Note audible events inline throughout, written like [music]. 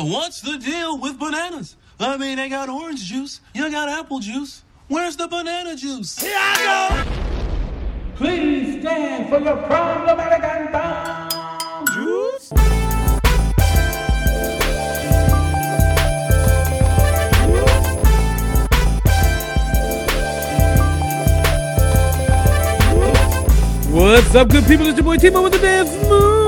What's the deal with bananas? I mean, they got orange juice, you got apple juice. Where's the banana juice? Here I go! Please stand for your problematic and bomb juice. What's up, good people? It's your boy Timo with the dance moves.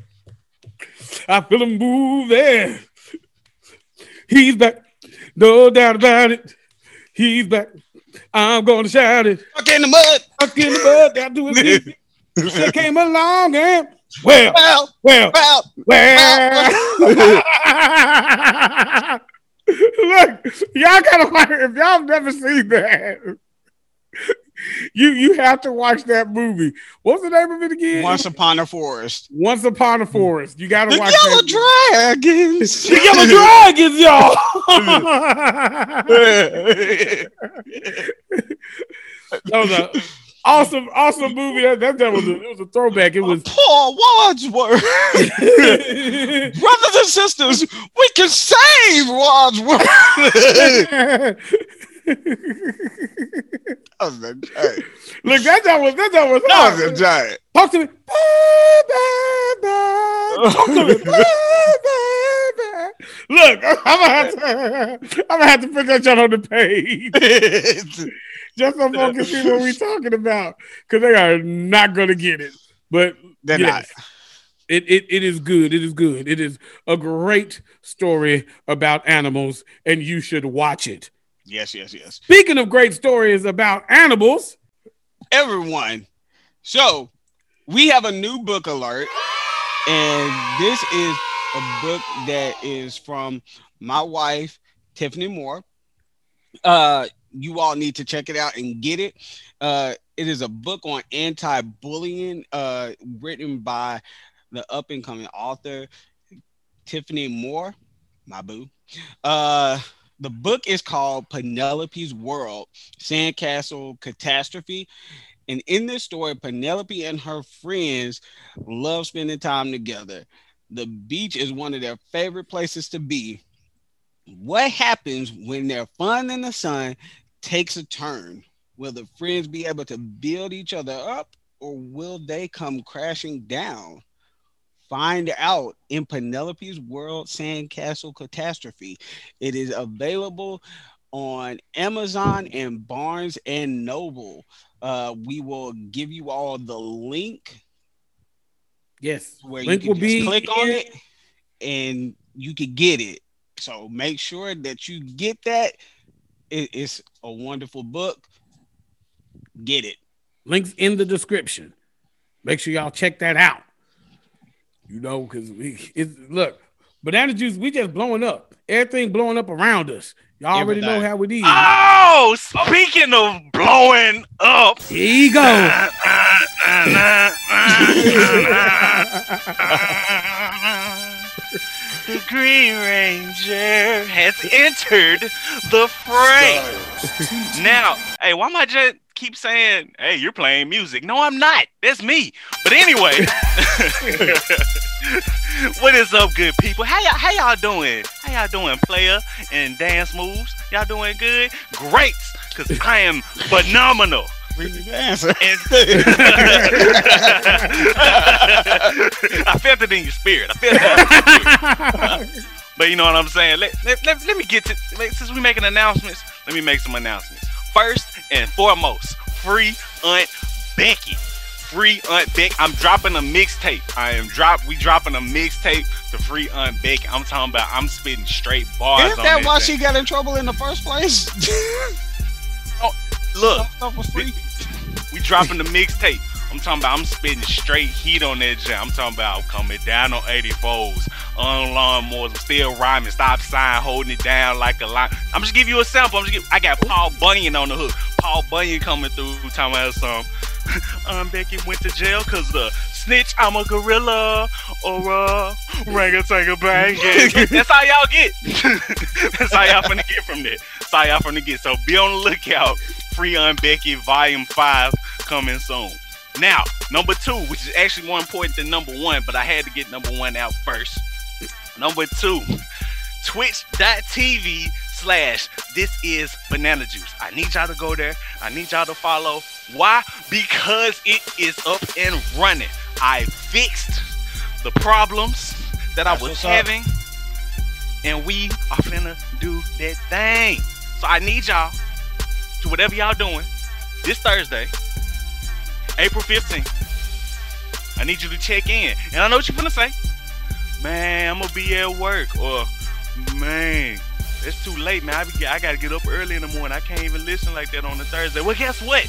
I feel them moving. He's back. No doubt about it. He's back. I'm gonna shout it. Fuck in the mud. Fuck in the mud. Gotta do it. [laughs] She came along and well, Well, well, well, well. [laughs] Look, y'all gotta watch. If y'all never seen that, you you have to watch that movie. What's the name of it again? Once upon a forest. Once Upon a Forest. You gotta The watch yellow that. dragons. The Yellow Dragons, y'all. [laughs] that was a awesome, awesome movie. That, that, that was a, it was a throwback. It was Paul Wadsworth. [laughs] Brothers and sisters, we can save Wadsworth. [laughs] that was a giant. Look, that job was that job was That was a giant. Talk to me. Talk to me. Look, I'm gonna have to [laughs] I'm gonna have to put that shit on the page. [laughs] Just so folks can see what we're talking about. Cause they are not gonna get it. But They're yes, It, it it is good. It is good. It is a great story about animals, and you should watch it. Yes, yes, yes. Speaking of great stories about animals, everyone. So we have a new book alert, and this is a book that is from my wife, Tiffany Moore. Uh, you all need to check it out and get it. Uh, it is a book on anti-bullying, uh, written by the up-and-coming author Tiffany Moore, my boo. Uh, the book is called Penelope's World: Sandcastle Catastrophe. And in this story, Penelope and her friends love spending time together. The beach is one of their favorite places to be. What happens when their fun in the sun takes a turn? Will the friends be able to build each other up or will they come crashing down? Find out in Penelope's World Sandcastle Catastrophe. It is available on Amazon and Barnes and Noble. Uh, we will give you all the link yes, where link you will can just be click on in- it and you can get it. So make sure that you get that. It- it's a wonderful book. Get it. Links in the description. Make sure y'all check that out. You know, because we it's look, banana juice, we just blowing up. Everything blowing up around us. Y'all already know Everything. how it is. Oh, speaking of blowing up. Here you go. [laughs] the Green Ranger has entered the fray. now, hey, why am I just keep saying, hey, you're playing music? No, I'm not. That's me. But anyway, [laughs] what is up, good people? How y'all, how y'all doing? How y'all doing, player and dance moves? Y'all doing good? Great, because I am phenomenal. [laughs] I felt it in your spirit. I felt it spirit. but you know what I'm saying? Let, let, let, let me get to, like, since we making announcements, let me make some announcements. First and foremost, free Aunt Becky. Free Aunt Becky. I'm dropping a mixtape. I am drop. We dropping a mixtape to free Aunt Becky. I'm talking about. I'm spitting straight bars. Isn't that why thing. she got in trouble in the first place? oh, Look, Stuff was free. we dropping the mixtape. I'm talking about I'm spitting straight heat on that jam. I'm talking about I'm coming down on 84s, on lawnmowers, I'm still rhyming, stop sign, holding it down like a line. I'm just give you a sample. I'm just give, I got Paul Bunyan on the hook. Paul Bunyan coming through, talking about some. [laughs] um, Becky went to jail because the snitch, I'm a gorilla, or a orangutan bang. [laughs] That's how y'all get. [laughs] that's how y'all finna get from there. That's how y'all finna get. So be on the lookout. Free Aunt Becky Volume 5 coming soon. Now, number two, which is actually more important than number one, but I had to get number one out first. Number two, twitch.tv slash this is banana juice. I need y'all to go there. I need y'all to follow. Why? Because it is up and running. I fixed the problems that I was up. having, and we are finna do that thing. So I need y'all to whatever y'all doing this Thursday, April 15th. I need you to check in. And I know what you're gonna say. Man, I'm gonna be at work. Or man, it's too late, man. I, be, I gotta get up early in the morning. I can't even listen like that on a Thursday. Well, guess what?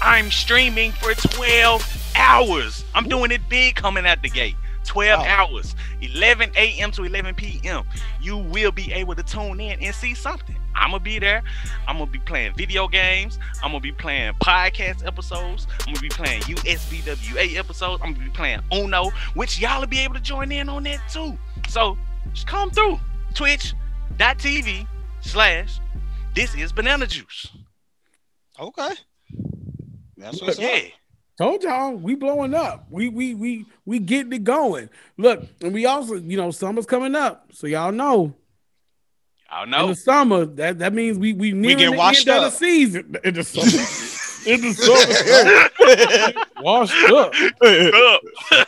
I'm streaming for 12 hours. I'm doing it big coming out the gate. 12 Wow. hours, 11 a.m. to 11 p.m. You will be able to tune in and see something. I'm gonna be there. I'm gonna be playing video games. I'm gonna be playing podcast episodes. I'm gonna be playing USBWA episodes. I'm gonna be playing Uno, which y'all will be able to join in on that too. So just come through twitch.tv slash this is banana juice. Okay. That's what's up. Yeah. Told y'all we blowing up. We we we we getting it going. Look, and we also, you know, summer's coming up, so y'all know I in know. the summer that that means we we nearing get the washed end of up. the season in the summer. in the summer, washed up. Up.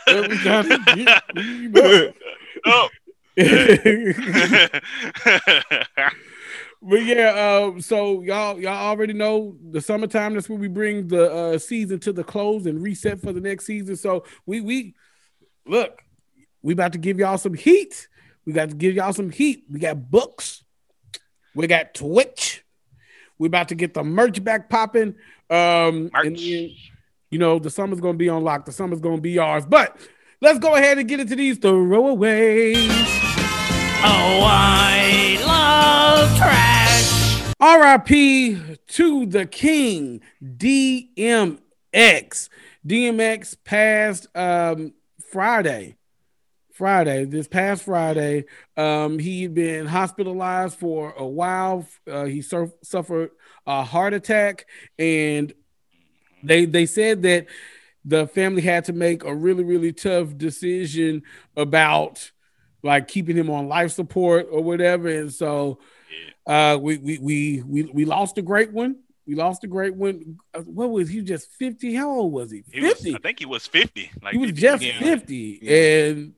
Every time we get- Up. But yeah, um, so y'all y'all already know the summertime. That's where we bring the uh, season to the close and reset for the next season. So we we look, we about to give y'all some heat. We got to give y'all some heat. We got books. We got Twitch. We about to get the merch back popping. Um, and Merch. then, you know the summer's gonna be on lock. The summer's gonna be ours. But let's go ahead and get into these throwaways. Oh, I love trash. RIP to the king, DMX. DMX passed um, Friday. Friday, this past Friday, um, he'd been hospitalized for a while. Uh, he sur- suffered a heart attack, and they they said that the family had to make a really really tough decision about like keeping him on life support or whatever. And so uh we we we we, we lost a great one. We lost a great one. Uh, What was he just 50? How old was he? He 50. I think he was 50. Like he was 50. just yeah. 50 Yeah. and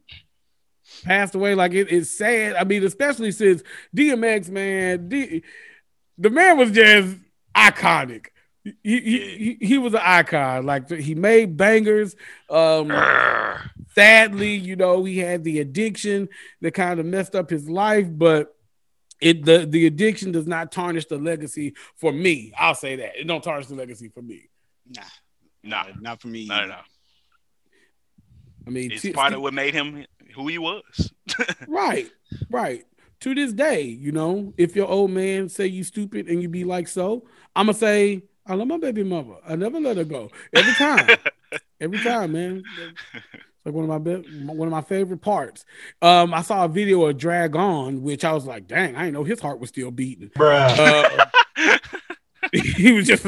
passed away. Like it, it's sad. I mean, especially since DMX, man, D, the man was just iconic. He, he, he, he was an icon. Like he made bangers. Um, [sighs] sadly, you know, he had the addiction that kind of messed up his life, but it the the addiction does not tarnish the legacy for me. I'll say that. It don't tarnish the legacy for me. Nah, Nah, not for me. no, no, no. I mean, It's t- part of what made him who he was. [laughs] right, right. To this day, you know, if your old man say you stupid and you be like so, I'm gonna say I love my baby mother. I never let her go. Every time, [laughs] every time, man. It's like one of my be- one of my favorite parts. Um, I saw a video of Drag On, which I was like, dang, I didn't know his heart was still beating. Bruh. Uh, [laughs] he was just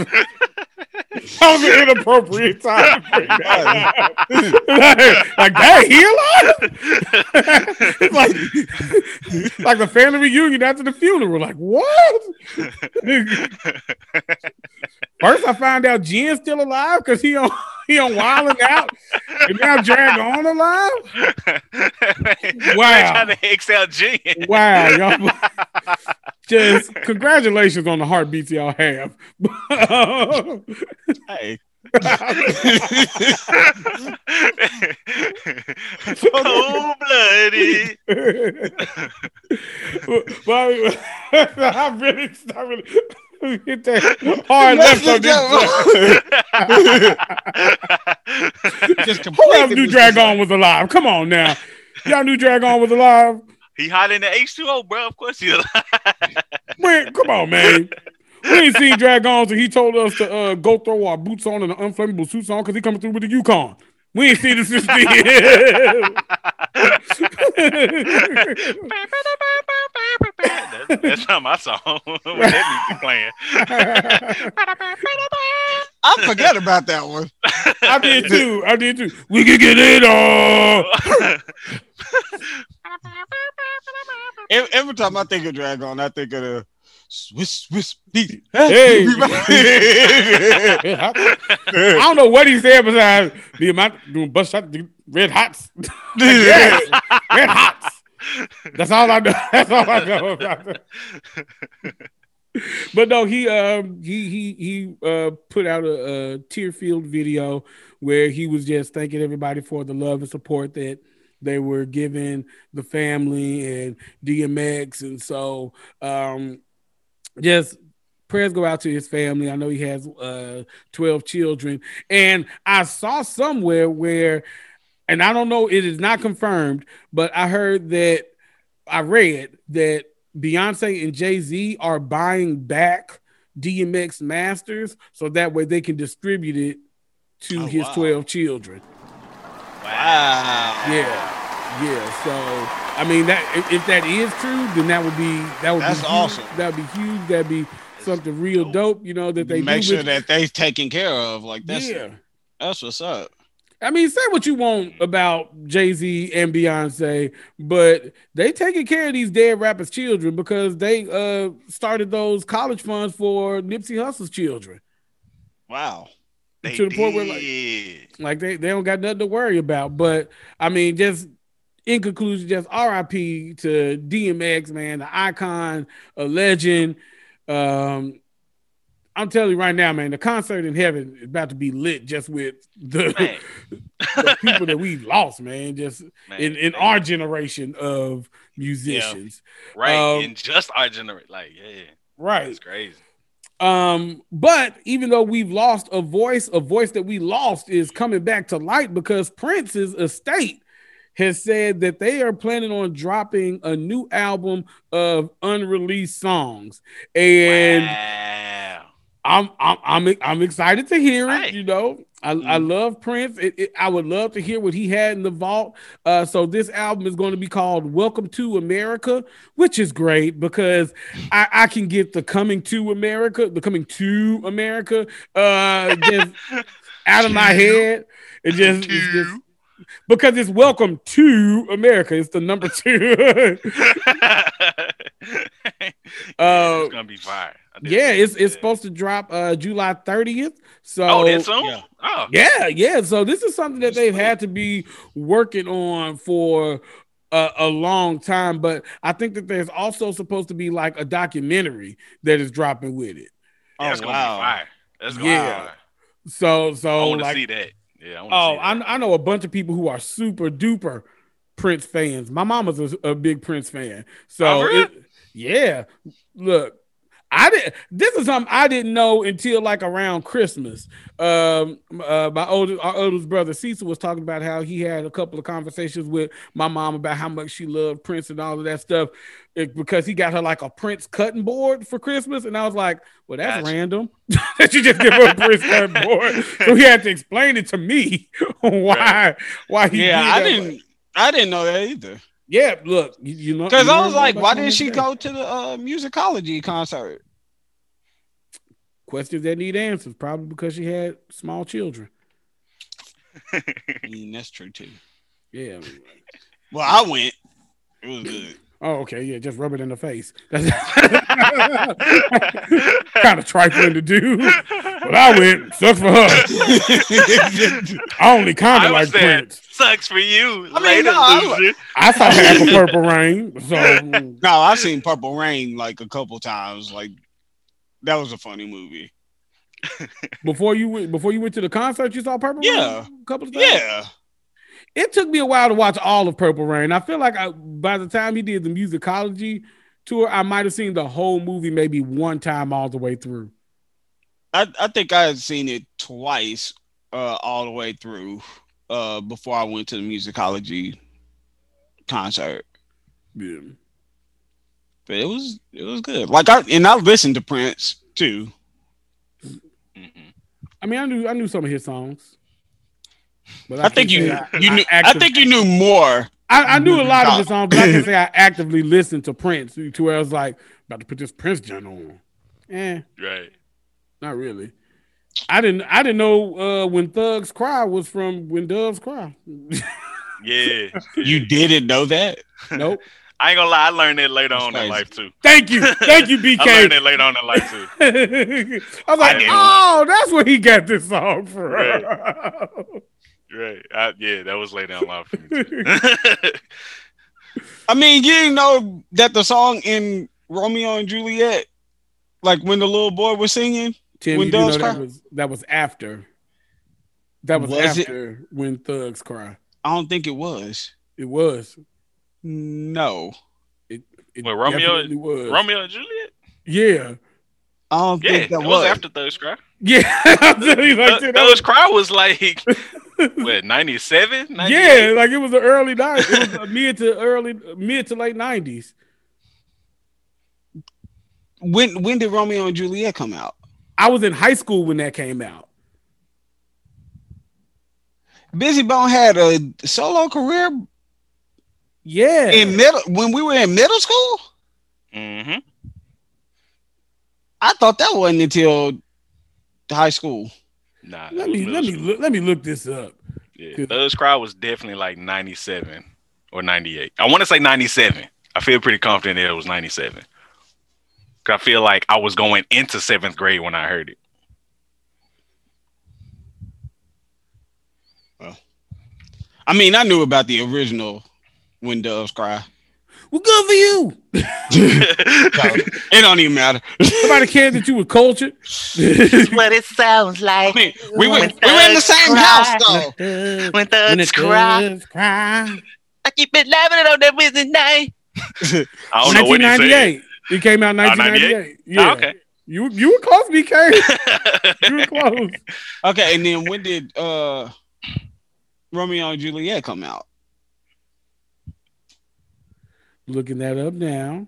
[laughs] that was an inappropriate time. to bring [laughs] [laughs] that up. like, like, dang, he alive? like, like the family reunion after the funeral. Like, what? First, I found out Jen's still alive because he on [laughs] he on wilding out, and now Drag On alive. [laughs] Wow. trying to X out G. Wow, y'all. [laughs] Just congratulations on the heartbeats y'all have. Hey, Cold blooded. well, I really, I really hit that hard left on this. [laughs] Just [laughs] Who else knew Drag On was alive? Come on now. Y'all knew Drag On was alive? He hot in the H2O, bro. Of course he alive. [laughs] Man, come on, man. We ain't seen Dragons and he told us to uh, go throw our boots on and the unflammable suits on because he coming through with the Yukon. We ain't seen this since then. that's, that's not my song. [laughs] With that music playing. I forgot about that one. I did too. I did too. We can get it on. Every, every time I think of Drag On, I think of the Swizz Swizz Beatz. Hey. [laughs] I don't know what he said besides the amount doing bust shot red hots. [laughs] Yes, red hots. That's all I know. [laughs] That's all I know about that. But no, he um he he he uh put out a, a tear filled video where he was just thanking everybody for the love and support that they were giving the family and DMX, and so um just prayers go out to his family. I know he has uh 12 children, and I saw somewhere where, and I don't know, it is not confirmed, but I heard that I read that Beyonce and Jay Z are buying back DMX masters so that way they can distribute it to Oh, his wow. 12 children. Wow. Yeah, yeah. So I mean, that if, if that is true, then that would be that would That's be awesome. Huge. That would be huge. That'd be something real dope. You know that they Make do sure with- that they taken care of. Like that's yeah. that's what's up. I mean, say what you want about Jay Z and Beyonce, but they taking care of these dead rappers' children because they uh started those college funds for Nipsey Hussle's children. Wow. They To the point where, like- Like they, they don't got nothing to worry about. But I mean, just in conclusion, just RIP to DMX, man, the icon, a legend. Um, I'm telling you right now, man, the concert in heaven is about to be lit just with the, [laughs] the people that we've lost, man. Just Man, in, in man. our generation of musicians. right um, in just our generation. Like, yeah, Right. It's crazy. Um, but even though we've lost a voice, a voice that we lost is coming back to light because Prince's estate has said that they are planning on dropping a new album of unreleased songs. And wow. I'm I'm I'm I'm excited to hear it. You know, I, I love Prince. It, it- I would love to hear what he had in the vault. Uh, so this album is going to be called "Welcome to America," which is great because I, I can get the "Coming to America," the "Coming to America," uh, just [laughs] out of my head. It just, it's just because it's "Welcome to America." It's the number two. [laughs] [laughs] [laughs] Uh, it's gonna be fire. Yeah, it's it's supposed to drop uh July 30th. So Oh, that soon? yeah. Oh, Yeah, yeah. So this is something that they've had to be working on for a, a long time. But I think that there's also supposed to be like a documentary that is dropping with it. yeah, that's Oh, gonna wow. be fire. That's gonna Yeah. be fire. So I so want to like see that. Yeah, I oh, I. I know a bunch of people who are super duper Prince fans. My mama's a, a big Prince fan. So Oh, it, yeah, look. I did. This is something I didn't know until like around Christmas. Um, uh, my oldest, our oldest brother Cecil was talking about how he had a couple of conversations with my mom about how much she loved Prince and all of that stuff, it- because he got her like a Prince cutting board for Christmas, and I was like, "Well, that's Gotcha. random [laughs] that you just give her a Prince cutting board." So he had to explain it to me [laughs] why why he. Yeah, did I didn't I didn't know that either. Yeah, look, you, you know, Because I was like, why didn't she every day. go to the uh, musicology concert? Questions that need answers, probably because she had small children. [laughs] I mean, that's true too. Yeah. Well, I went. It was good. Oh, okay. Yeah, just rub it in the face. [laughs] That's kind of trifling to do. [laughs] But I went. Sucks for her. [laughs] I only kind of like saying, Prince. sucks for you. I mean, later, no, I- loser. I saw half [laughs] of Purple Rain. So [laughs] No, I've seen Purple Rain like a couple times. Like that was a funny movie. before you went, before you went to the concert, you saw Purple Rain. Yeah. a couple of times. Yeah. it took me a while to watch all of Purple Rain. I feel like I, by the time he did the musicology tour, I might have seen the whole movie maybe one time all the way through. I, I think I had seen it twice uh, all the way through uh, before I went to the musicology concert. Yeah. But it was it was good. Like I and I listened to Prince too. Mhm. I mean, I knew I knew some of his songs. But I think you I- you I knew I think you knew more. I, I knew a lot of his songs, but I can [laughs] say I actively listened to Prince to where I was like about to put this Prince joint on. Eh, Right. Not really. I didn't I didn't know uh, when Thugs Cry was from When Doves Cry. [laughs] Yeah. You didn't know that? nope. [laughs] I ain't gonna lie, I learned that later on in life too. Thank you. Thank you, [laughs] BK. I learned it later on in life too. I was like, I oh, that's where he got this song from. Right. I, yeah, that was later in life for me too. I mean, you didn't know that the song in Romeo and Juliet, like when the little boy was singing. Tim, When you do know Doves that was that was after. That was, Was it? after when Thugs Cry. I don't think it was. It was. No, It Well, Romeo- was. Romeo and Juliet? Yeah. I don't Yeah, think that that was, was. after Thugs Cry. Yeah. [laughs] I'm telling like, Th- Thugs Cry was like [laughs] what 97? yeah, like it was the early nineties. It was mid to early, mid to late nineties. When when did Romeo and Juliet come out? I was in high school when that came out. Bizzy Bone had a solo career Yeah. in middle when we were in middle school. Mm-hmm. I thought that wasn't until high school. Nah, let me middle let me look let me look this up. Yeah, Thugs Cry was definitely like 97 or 98. I want to say 97. I feel pretty confident that it was 97. 'Cause I feel like I was going into seventh grade when I heard it. Well, I mean, I knew about the original When Doves Cry. Well, good for you. [laughs] It don't even matter. Somebody cared that you were cultured. what it sounds I like mean, we were, we were in the same cry. house though. when When thugs the cry. thugs cry. I keep it laughing on that Wednesday night. I don't know what he said. 1998. It came out in Oh, 1998. Yeah. Ah, okay. You you were close, BK. [laughs] You were close. Okay, and then when did uh Romeo and Juliet come out? Looking that up now.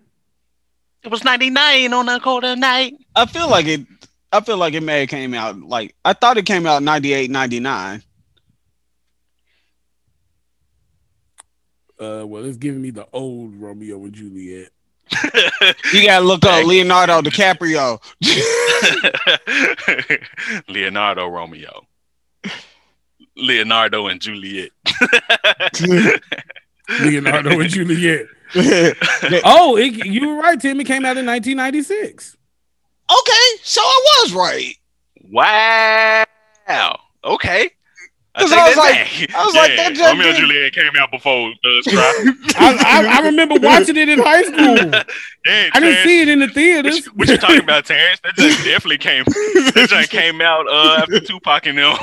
It was 99 on a colder night. I feel like it I feel like it may have came out like I thought it came out 98, 99. Uh, well, it's giving me the old Romeo and Juliet. You gotta look up Leonardo DiCaprio. [laughs] Leonardo Romeo. Leonardo and Juliet. [laughs] Leonardo and Juliet. [laughs] Oh, it, you were right, Tim. It came out in 1996. Okay, so I was right. Wow. Okay. I 'Cause take I was like- back. I was like, that just Romeo and Juliet came out before Thugs [laughs] Cry. I, I, I remember watching it in high school. [laughs] Damn, I didn't Terrence, see it in the What theaters. you, what you talking about, Terrence? That just [laughs] definitely came. That just came out uh, after Tupac and them.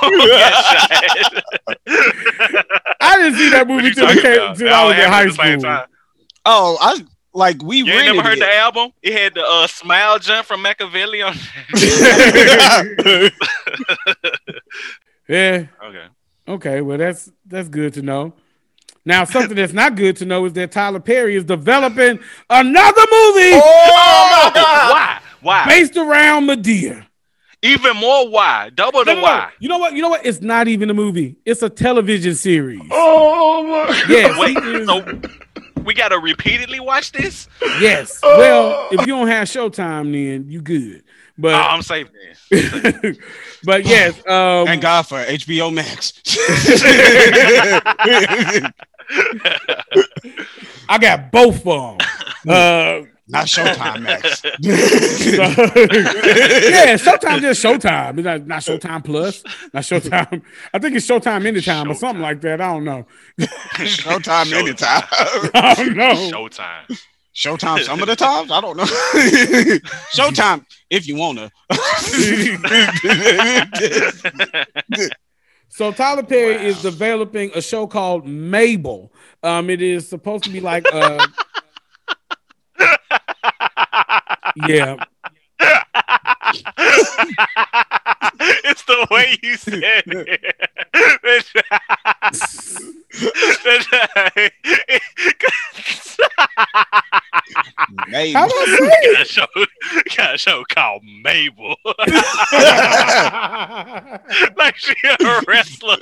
I didn't see that movie you till, came, till I was in high at the same school. time. Oh, I like we You ain't never heard it. the album? It had the uh, Smile Jump from Makaveli on. Yeah. okay. Okay. Well, that's that's good to know. Now, something that's not good to know is that Tyler Perry is developing another movie Oh my God! Why? Why? based around Madea. Even more why? Double the no, why? You know what? You know what? It's not even a movie. It's a television series. Oh my! Yes. Wait, so we gotta repeatedly watch this? yes. Well, if you don't have Showtime, then you good. Oh, But I'm safe then. [laughs] but [clears throat] yes. Um, Thank God for HBO Max. [laughs] I got both of them. Uh, Not Showtime Max. [laughs] [laughs] yeah, Showtime just Showtime. It's not, not Showtime Plus, not Showtime. I think it's Showtime Anytime or something like that. I don't know. Showtime anytime. I don't know. Showtime. Showtime some of the [laughs] times? I don't know. [laughs] Showtime if you wanna. [laughs] So Tyler Perry is developing a show called Mabel. Um, it is supposed to be like uh yeah. [laughs] it's the the way you said it. Maybe. How do I got a show, got a show called Mabel. [laughs] [laughs] like she a wrestler.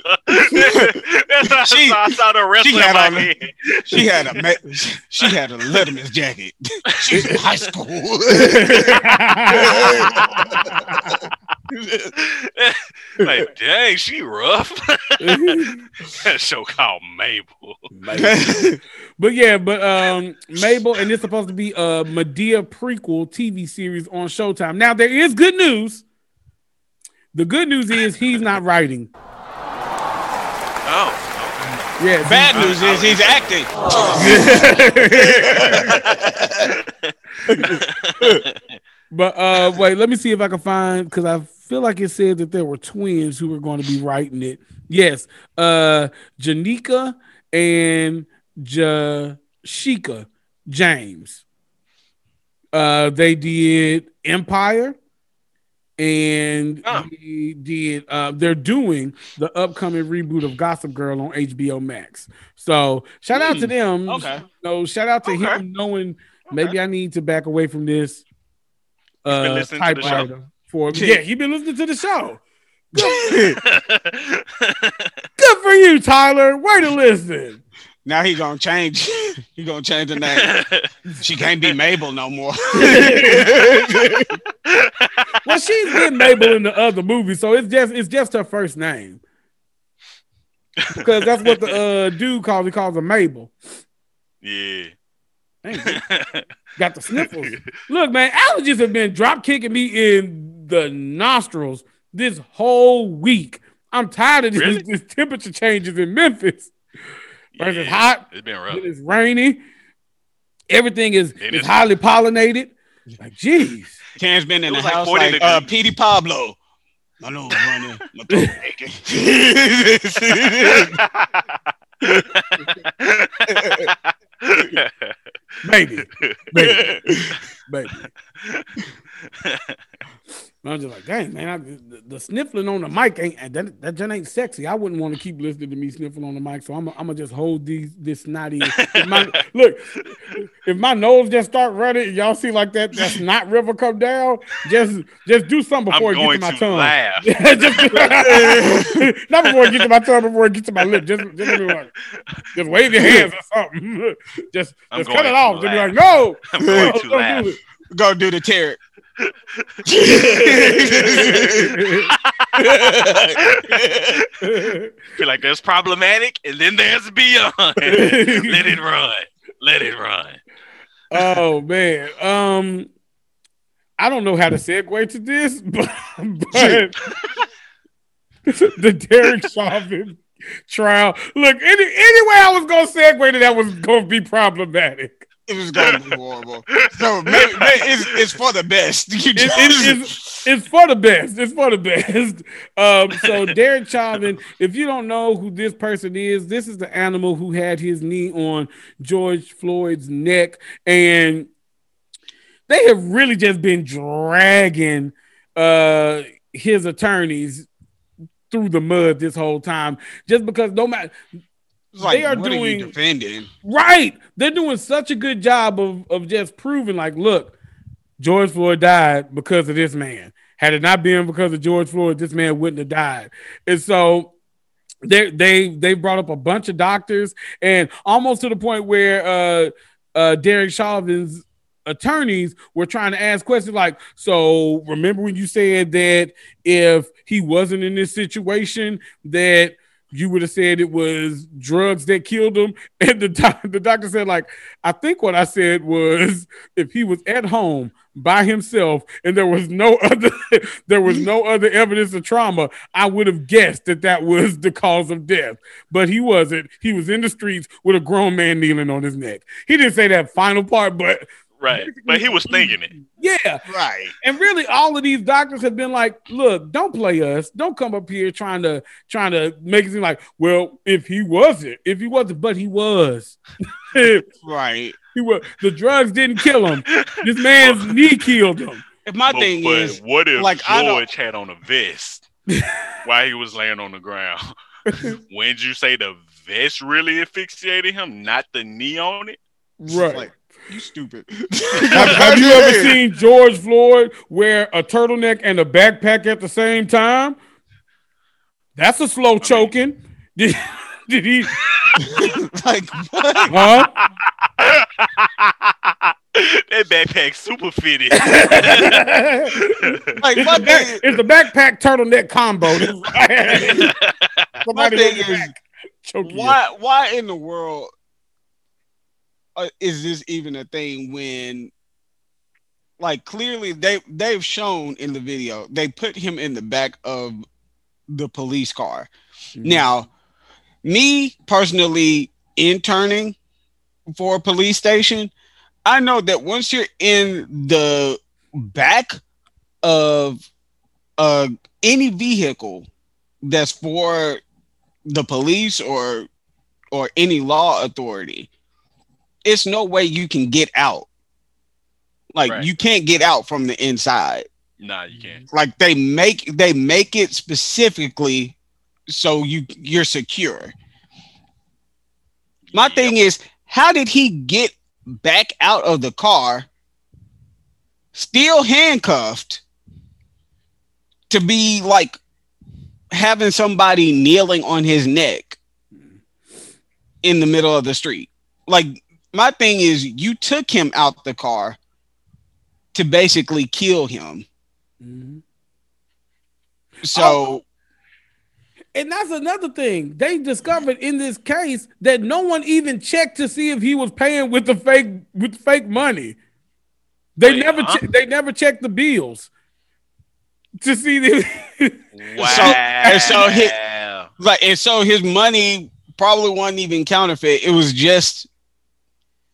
That's [laughs] how She- I saw the wrestler had in on- head. She had a ma- she had a Letterman's jacket. [laughs] She's in high school. [laughs] like, dang, she rough. that show called Mabel. But yeah, but um Mabel, and it's supposed to be a Madea prequel TV series on Showtime. Now there is good news. The good news is he's not writing. Yes, Bad news is he's acting. [laughs] But uh wait, let me see if I can find because I feel like it said that there were twins who were going to be writing it. Yes, uh Janika and Jashika James. Uh they did Empire and Oh. they did uh they're doing the upcoming reboot of Gossip Girl on HBO Max. So shout out to them. Okay. No, shout out to Okay. him knowing maybe I need to back away from this uh, listening to the show. typewriter for [laughs] yeah, he been listening to the show. [laughs] Good for you, Tyler. Way to listen. Now he gonna change. [laughs] He gonna change the name. [laughs] She can't be Mabel no more. [laughs] Well, she's been Mabel in the other movie, so it's just it's just her first name. Because that's what the uh, dude calls he calls her Mabel. yeah. Got the sniffles. Look, man, allergies have been drop kicking me in the nostrils this whole week. I'm tired of this, Really? this temperature changes in Memphis. First it's hot, It's been rough. then it's rainy. Everything is, Then is it's- highly pollinated. Like, jeez. Cam's been in It the was like house like uh, degrees. Petey Pablo. My nose running, my throat aching. [laughs] Baby. [laughs] Baby. Baby. I'm just like, dang, man, I, the, the sniffling on the mic ain't that that just ain't sexy. I wouldn't want to keep listening to me sniffling on the mic, so I'm I'm gonna just hold these this snotty. if my, [laughs] look, if my nose just start running, y'all see like that that not river come down, just just do something I'm before it gets to my to tongue. laugh. [laughs] just, not before it gets to my tongue, before it gets to my lip. Just, just, be like, just wave your hands or something. [laughs] Just, I'm just cut it to off. Just be like, no. I'm going no, to don't do Go do the Tarek. Feel like there's problematic, and then there's beyond. [laughs] Let it run. Let it run. oh man. Um, I don't know how to segue to this, [laughs] but, but the Derek Chauvin trial. Look, any any way I was gonna segue to that was gonna be problematic. It was gonna be horrible. So maybe, maybe it's, it's for the best. [laughs] It- it- it's, it's for the best. It's for the best. [laughs] Um, so Derek Chauvin, if you don't know who this person is, this is the animal who had his knee on George Floyd's neck, and they have really just been dragging uh, his attorneys through the mud this whole time, just because no matter like, they are doing- you defending? Right. They're doing such a good job of, of just proving, like, look, George Floyd died because of this man. Had it not been because of George Floyd, this man wouldn't have died. And so they they they brought up a bunch of doctors and almost to the point where uh uh Derek Chauvin's attorneys were trying to ask questions like, so remember when you said that if he wasn't in this situation, that you would have said it was drugs that killed him. [laughs] And the, doc- the doctor said, like, I think what I said was [laughs] if he was at home by himself and there was no [laughs] other there was no other evidence of trauma, I would have guessed that that was the cause of death. But he wasn't. He was in the streets with a grown man kneeling on his neck. He didn't say that final part, but Right. But he was thinking it. yeah, Right. and really, all of these doctors have been like, "Look, don't play us. Don't come up here trying to trying to make it seem like, well, if he wasn't, if he wasn't, but he was. [laughs] right. he was. The drugs didn't kill him. This man's [laughs] knee killed him. If my But, thing but is, what if like, I don't- George had on a vest? [laughs] while he was laying on the ground. when did you say the vest really asphyxiated him, not the knee on it? Right. Like, you stupid. [laughs] have, have you ever seen George Floyd wear a turtleneck and a backpack at the same time? That's a slow choking. Did, [laughs] did he? [laughs] like what? Huh? that backpack super fitted. Like my It's the, back, thing, it's the backpack turtleneck combo. my Somebody thing on your is, back choking why why in the world is this even a thing when like clearly they they've shown in the video they put him in the back of the police car Mhm. now me personally interning for a police station i know that once you're in the back of uh any vehicle that's for the police or or any law authority it's no way you can get out like Right. you can't get out from the inside nah, you can't. like they make they make it specifically so you you're secure my Yep. thing is how did he get back out of the car still handcuffed to be like having somebody kneeling on his neck hmm. in the middle of the street like my thing is you took him out the car to basically kill him Mhm. so And that's another thing. They discovered in this case that no one even checked to see if he was paying with the fake with fake money. They Wait, never huh? che- they never checked the bills to see the Wow. and so he- like and so his money probably wasn't even counterfeit it was just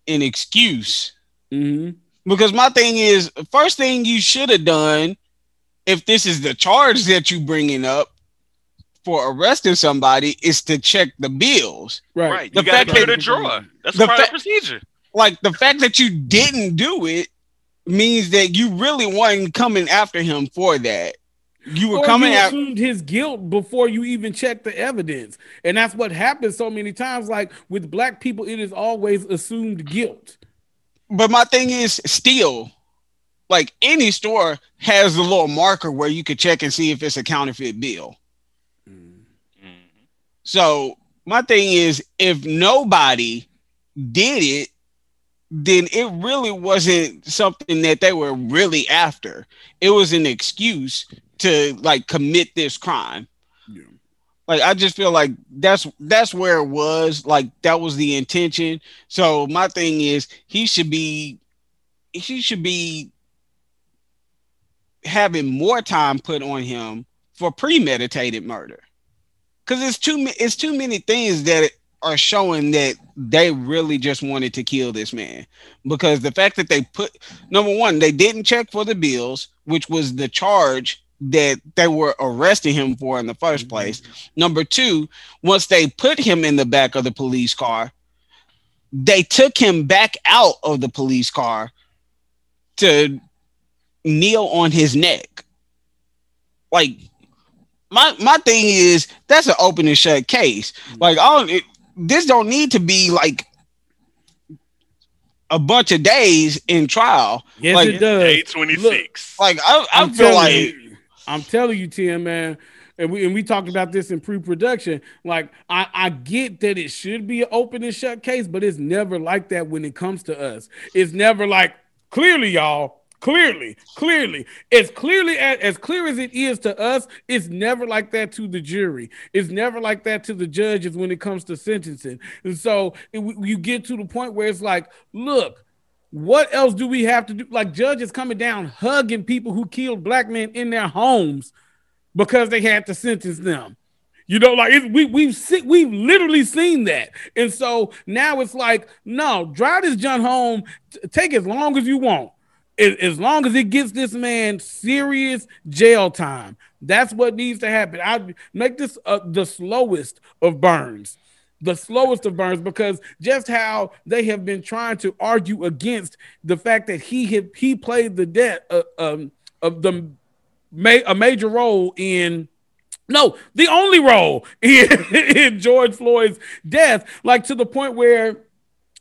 an excuse Mhm. because my thing is first thing you should have done if this is the charge that you bringing up for arresting somebody is to check the bills right. Right. The You gotta fact clear that- the drawer. That's the part fa- the procedure. like the fact that you didn't do it means that you really wasn't coming after him for that you were Or coming you after assumed his guilt before you even checked the evidence, and that's what happens so many times. Like with black people, it is always assumed guilt. But my thing is still, like any store has a little marker where you could check and see if it's a counterfeit bill. Mhm. So my thing is, if nobody did it, then it really wasn't something that they were really after. It was an excuse to like commit this crime. Yeah. Like I just feel like that's that's where it was. Like that was the intention. So my thing is he should be he should be having more time put on him for premeditated murder. Cause it's too it's too many things that are showing that they really just wanted to kill this man. Because the fact that they put number one, they didn't check for the bills, which was the charge that they were arresting him for in the 1st mm-hmm. place. Number two, once they put him in the back of the police car, they took him back out of the police car to kneel on his neck. Like my my thing is that's an open and shut case. Mm-hmm. Like I don't it, this don't need to be like a bunch of days in trial. Yes, Like, it does. Day twenty six. Like I, I feel like you, I'm telling you, Tim, man. And we and we talked about this in pre-production. Like, I, I get that it should be an open and shut case, but it's never like that when it comes to us. It's never like clearly, y'all. Clearly, clearly, as clearly as, as clear as it is to us, it's never like that to the jury. It's never like that to the judges when it comes to sentencing. And so it, you get to the point where it's like, look, what else do we have to do? Like judges coming down hugging people who killed black men in their homes because they had to sentence them. You know, like it, we we've we've literally seen that, and so now it's like, no, drive this John home. t- take as long as you want, as, as long as it gets this man serious jail time. That's what needs to happen. I make this uh, the slowest of burns the slowest of burns because just how they have been trying to argue against the fact that he had he played the debt uh, um, of the a major role in No, the only role [laughs] in, in George Floyd's death, like to the point where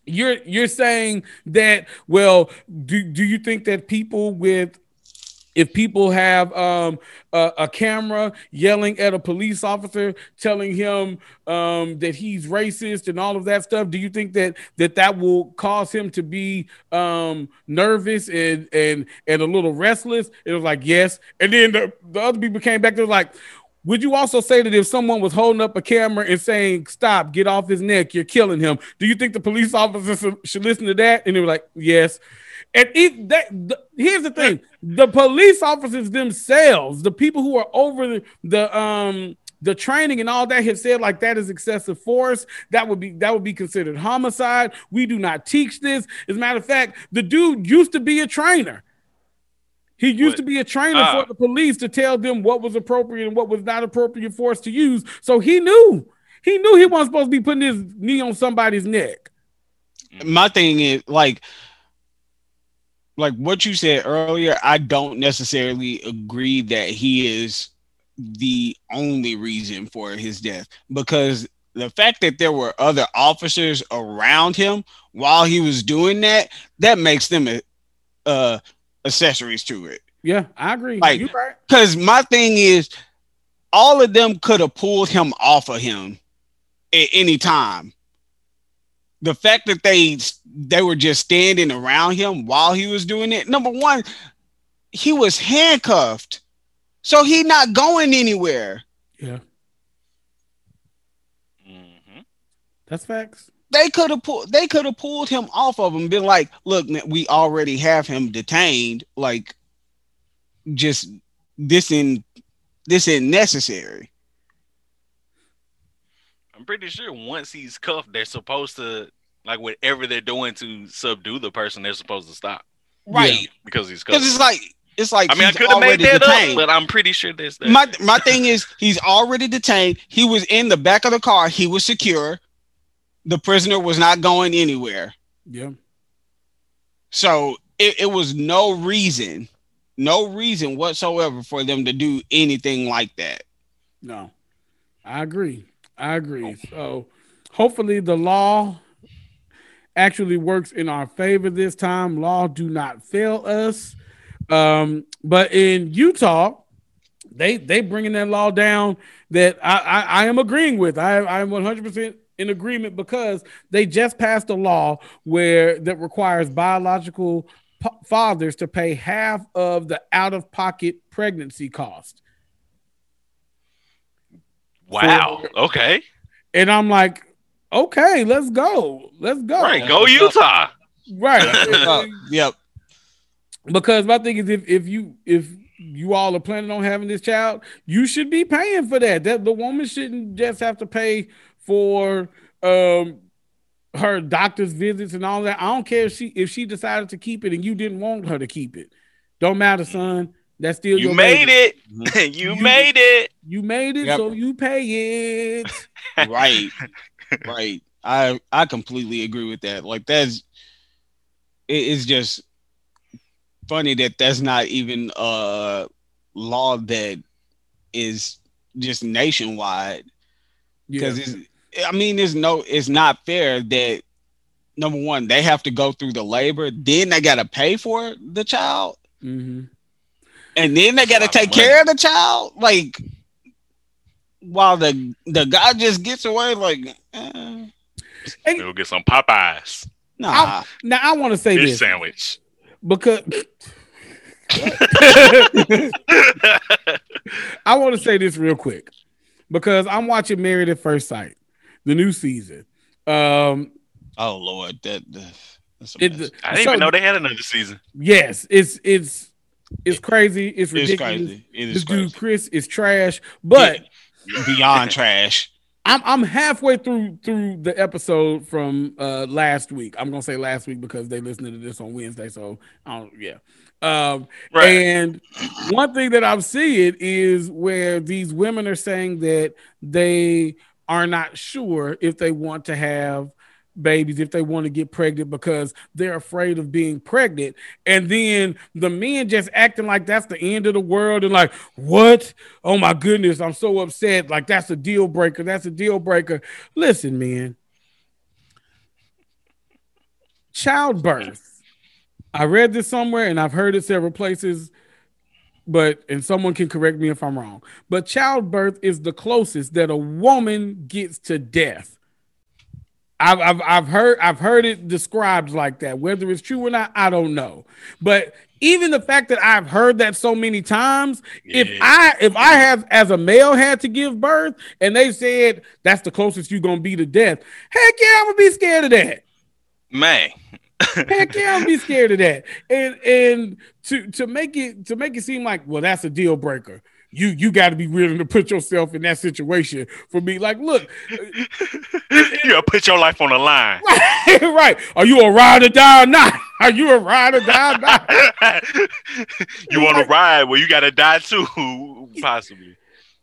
you're you're saying that well do, do you think that people with if people have um, a, a camera yelling at a police officer telling him um, that he's racist and all of that stuff do you think that that that will cause him to be um, nervous and and and a little restless it was like yes and then the, the other people came back they're like would you also say that if someone was holding up a camera and saying, Stop, get off his neck, you're killing him? Do you think the police officers should listen to that? And they were like, Yes. And if that, the, here's the thing the police officers themselves, the people who are over the, the, um, the training and all that have said like that is excessive force that would be that would be considered homicide we do not teach this as a matter of fact the dude used to be a trainer he used What? to be a trainer Ah. for the police to tell them what was appropriate and what was not appropriate force to use. So he knew. He knew he wasn't supposed to be putting his knee on somebody's neck. my thing is like like what you said earlier i don't necessarily agree that he is the only reason for his death because the fact that there were other officers around him while he was doing that that makes them uh accessories to it Yeah, I agree. Like- you right. because my thing is all of them could have pulled him off of him at any time the fact that they they were just standing around him while he was doing it number one he was handcuffed. So he not going anywhere. Yeah, Mhm. that's facts. they could have pulled they could have pulled him off of him been like look man, we already have him detained. Like just this in this isn't necessary I'm pretty sure once he's cuffed, they're supposed to like whatever they're doing to subdue the person, they're supposed to stop right because he's cuffed. because it's like it's like I mean, I could have made that detained. up, but I'm pretty sure there's that. my my thing is he's already detained. He was in the back of the car. He was secure. The prisoner was not going anywhere. Yeah, So it, it was no reason, no reason whatsoever for them to do anything like that. no, I agree. I agree. So hopefully the law actually works in our favor this time. Law do not fail us. Um, but in Utah, they they bringing that law down that I I, I am agreeing with. I I'm 100 percent in agreement because they just passed a law where that requires biological p- fathers to pay half of the out of pocket pregnancy cost. Wow. Okay. And I'm like, okay, let's go, let's go, Right. Go Utah. right. [laughs] yep. because my thing is if if you if you all are planning on having this child, you should be paying for that. That the woman shouldn't just have to pay for um her doctor's visits and all that. I don't care if she if she decided to keep it and you didn't want her to keep it. Don't matter, son. That's still You made baby. it. [laughs] you You- made it. You made it, Yep. so you pay it. [laughs] Right. [laughs] right. I I completely agree with that. Like that's it is just funny that that's not even a law that is just nationwide. Yeah. because it's i mean there's no it's not fair that number one they have to go through the labor then they got to pay for the child hmm and then they got to take money. care of the child like while the the guy just gets away like eh, We'll get some Popeyes nah Now I want to say fish this sandwich. because [laughs] I want to say this real quick because I'm watching Married at First Sight, the new season. Um, oh lord that, that that's a it. I didn't so- even know they had another season. yes, it's it's it's crazy. It's it's ridiculous. crazy it This dude crazy. Chris is trash, but beyond trash I'm I'm halfway through through the episode from uh last week. I'm gonna say last week because they listened to this on Wednesday, so I don't yeah. Um Right. and one thing that I'm seeing is where these women are saying that they are not sure if they want to have babies if they want to get pregnant because they're afraid of being pregnant. And then the men just acting like that's the end of the world and like, what? Oh my goodness, I'm so upset. Like that's a deal breaker. That's a deal breaker. Listen, man. Childbirth. I read this somewhere and I've heard it several places but and someone can correct me if I'm wrong. But childbirth is the closest that a woman gets to death. I've, I've I've heard I've heard it described like that. Whether it's true or not, I don't know. But even the fact that I've heard that so many times, if I if I have as a male had to give birth and they said that's the closest you're gonna be to death, heck yeah, I'm gonna be scared of that. Man. Heck yeah, I'll be scared of that. And and to to make it to make it seem like well, that's a deal breaker. You you got to be willing to put yourself in that situation for me. Like, look, [laughs] you gotta put your life on the line. [laughs] right? Are you a ride or die or not? [laughs] Are you a ride or die or not? you want to ride? Well, you gotta die too, possibly.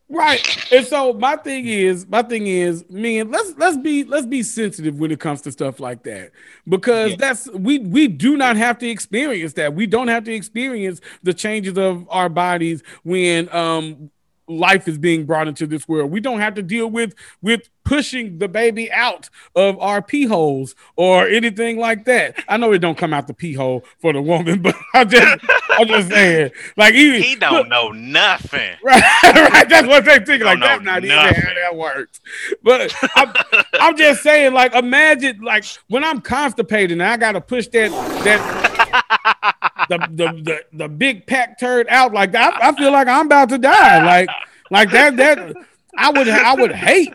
Right. And so my thing is, my thing is, man, let's let's be let's be sensitive when it comes to stuff like that. Because Yeah. that's we we do not have to experience that. We don't have to experience the changes of our bodies when um life is being brought into this world. We don't have to deal with with pushing the baby out of our pee holes or anything like that. I know it don't come out the pee hole for the woman, [laughs] but I'm just I'm just saying, like even He don't know nothing. [laughs] Right, right. That's what they think. Like that's not even how that works. But I'm, I'm just saying, like, imagine, like, when I'm constipated and I gotta push that that [laughs] the, the the big pack turd out like. I, I feel like I'm about to die. Like, like that that I would I would hate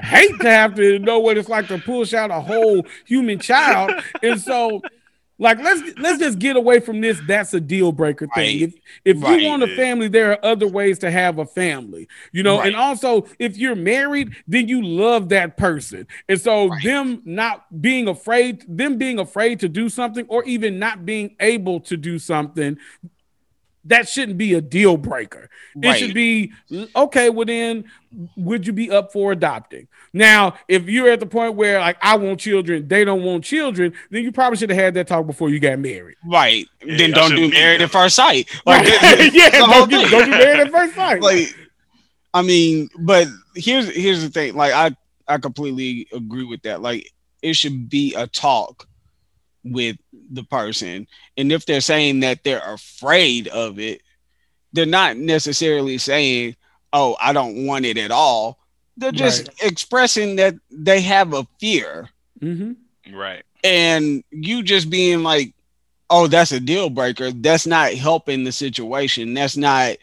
hate to have to know what it's like to push out a whole human child. And so like let's let's just get away from this that's a deal breaker thing. Right. If if Right. you want a family, there are other ways to have a family. You know, and also if you're married, then you love that person. And so Right. them not being afraid, them being afraid to do something or even not being able to do something that shouldn't be a deal breaker. It should be okay. Well, then, would you be up for adopting? Now, if you're at the point where like I want children, they don't want children, then you probably should have had that talk before you got married. Right. Yeah, then don't do married at first sight. Like, that- yeah, the whole don't, get, thing. don't get married at first sight. like I mean, but here's here's the thing. Like I I completely agree with that. Like it should be a talk with the person. And if they're saying that they're afraid of it, they're not necessarily saying, "Oh, I don't want it at all." They're just expressing that they have a fear. hmm Right. And you just being like, "Oh, that's a deal breaker." That's not helping the situation. That's not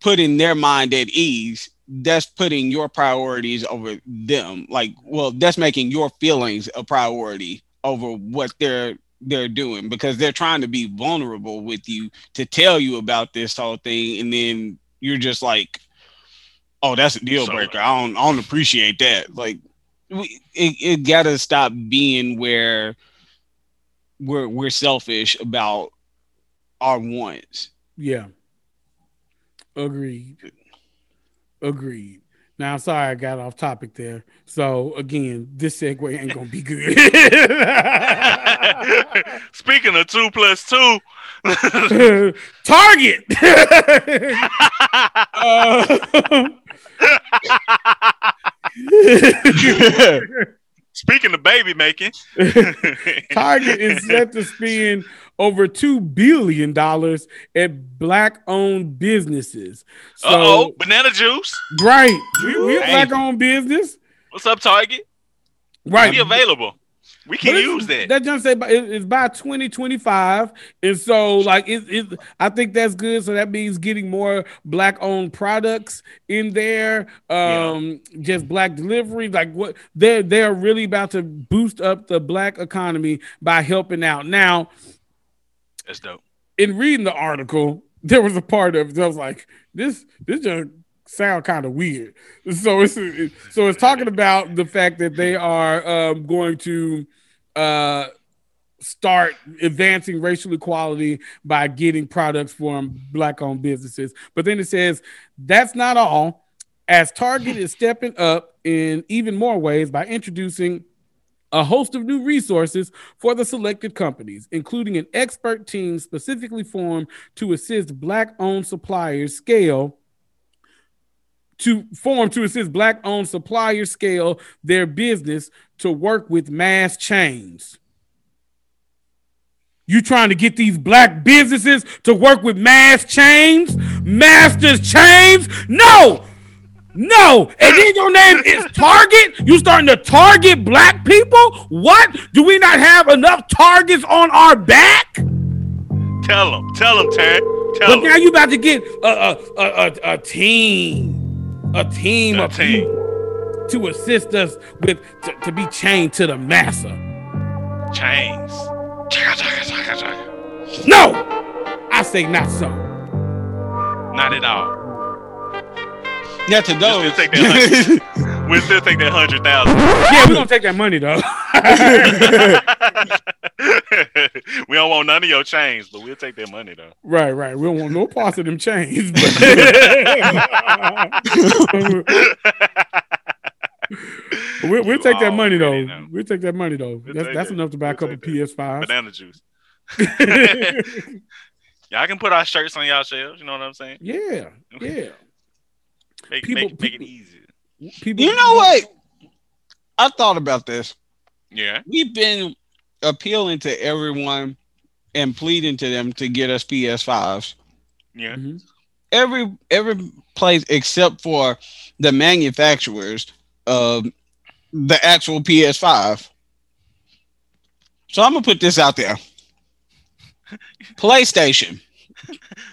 putting their mind at ease that's putting your priorities over them like well that's making your feelings a priority over what they're they're doing because they're trying to be vulnerable with you to tell you about this whole thing and then you're just like oh that's a deal So- breaker i don't i don't appreciate that like we, it, it gotta stop being where we're we're selfish about our wants Yeah. Agreed. Agreed. Now, I'm sorry I got off topic there. So again, this segue ain't gonna be good. [laughs] Speaking of two plus two, [laughs] Target. [laughs] Uh, speaking of baby making, Target is set to spend over two billion dollars at black-owned businesses. So, uh oh, banana juice. right, we, we a black-owned business, What's up, Target? right? Be available. We can But use that. That just say by- it- it's by 2025. And so like it, it I think that's good. So that means getting more black owned products in there. Um just black delivery. Like what they're they're really about to boost up the black economy by helping out. Now, That's dope. in reading the article, there was a part of it that was like, this this just sound kind of weird. So it's it- so it's talking about the fact that they are um, going to uh, start advancing racial equality by getting products from black-owned businesses. But then it says that's not all, as Target is stepping up in even more ways by introducing a host of new resources for the selected companies, including an expert team specifically formed to assist black owned suppliers scale to form to assist black owned suppliers scale their business to work with mass chains. You trying to get these black businesses to work with mass chains? Masters chains? No! No! And then your name is Target? You starting to target black people? What? Do we not have enough targets on our back? Tell them. Tell them, Terry. Tell But them. now you about to get a a, a, a, a team, a team A of team. people to assist us with to, to be chained to the massa. Chains. No, I say not so. Not at all. Not to We'll those. still take that hundred. [laughs] we'll still take that hundred thousand. Yeah, we gonna take that money though. [laughs] we don't want none of your chains, but we'll take that money though. right, right. We don't want no parts of them chains. But [laughs] we'll, we'll take that money though. man, no. We'll take that money though. We'll That's, that's that. enough to buy a We'll couple PS5s. Banana juice. Y'all can put our shirts on y'all shelves. You know what I'm saying? yeah, yeah. Make, People- make, make it easy. People, You know what? I thought about this. Yeah. We've been appealing to everyone and pleading to them to get us PS5s. Yeah. Mhm. Every every place except for the manufacturers of the actual PS5. So I'm gonna put this out there. [laughs] PlayStation,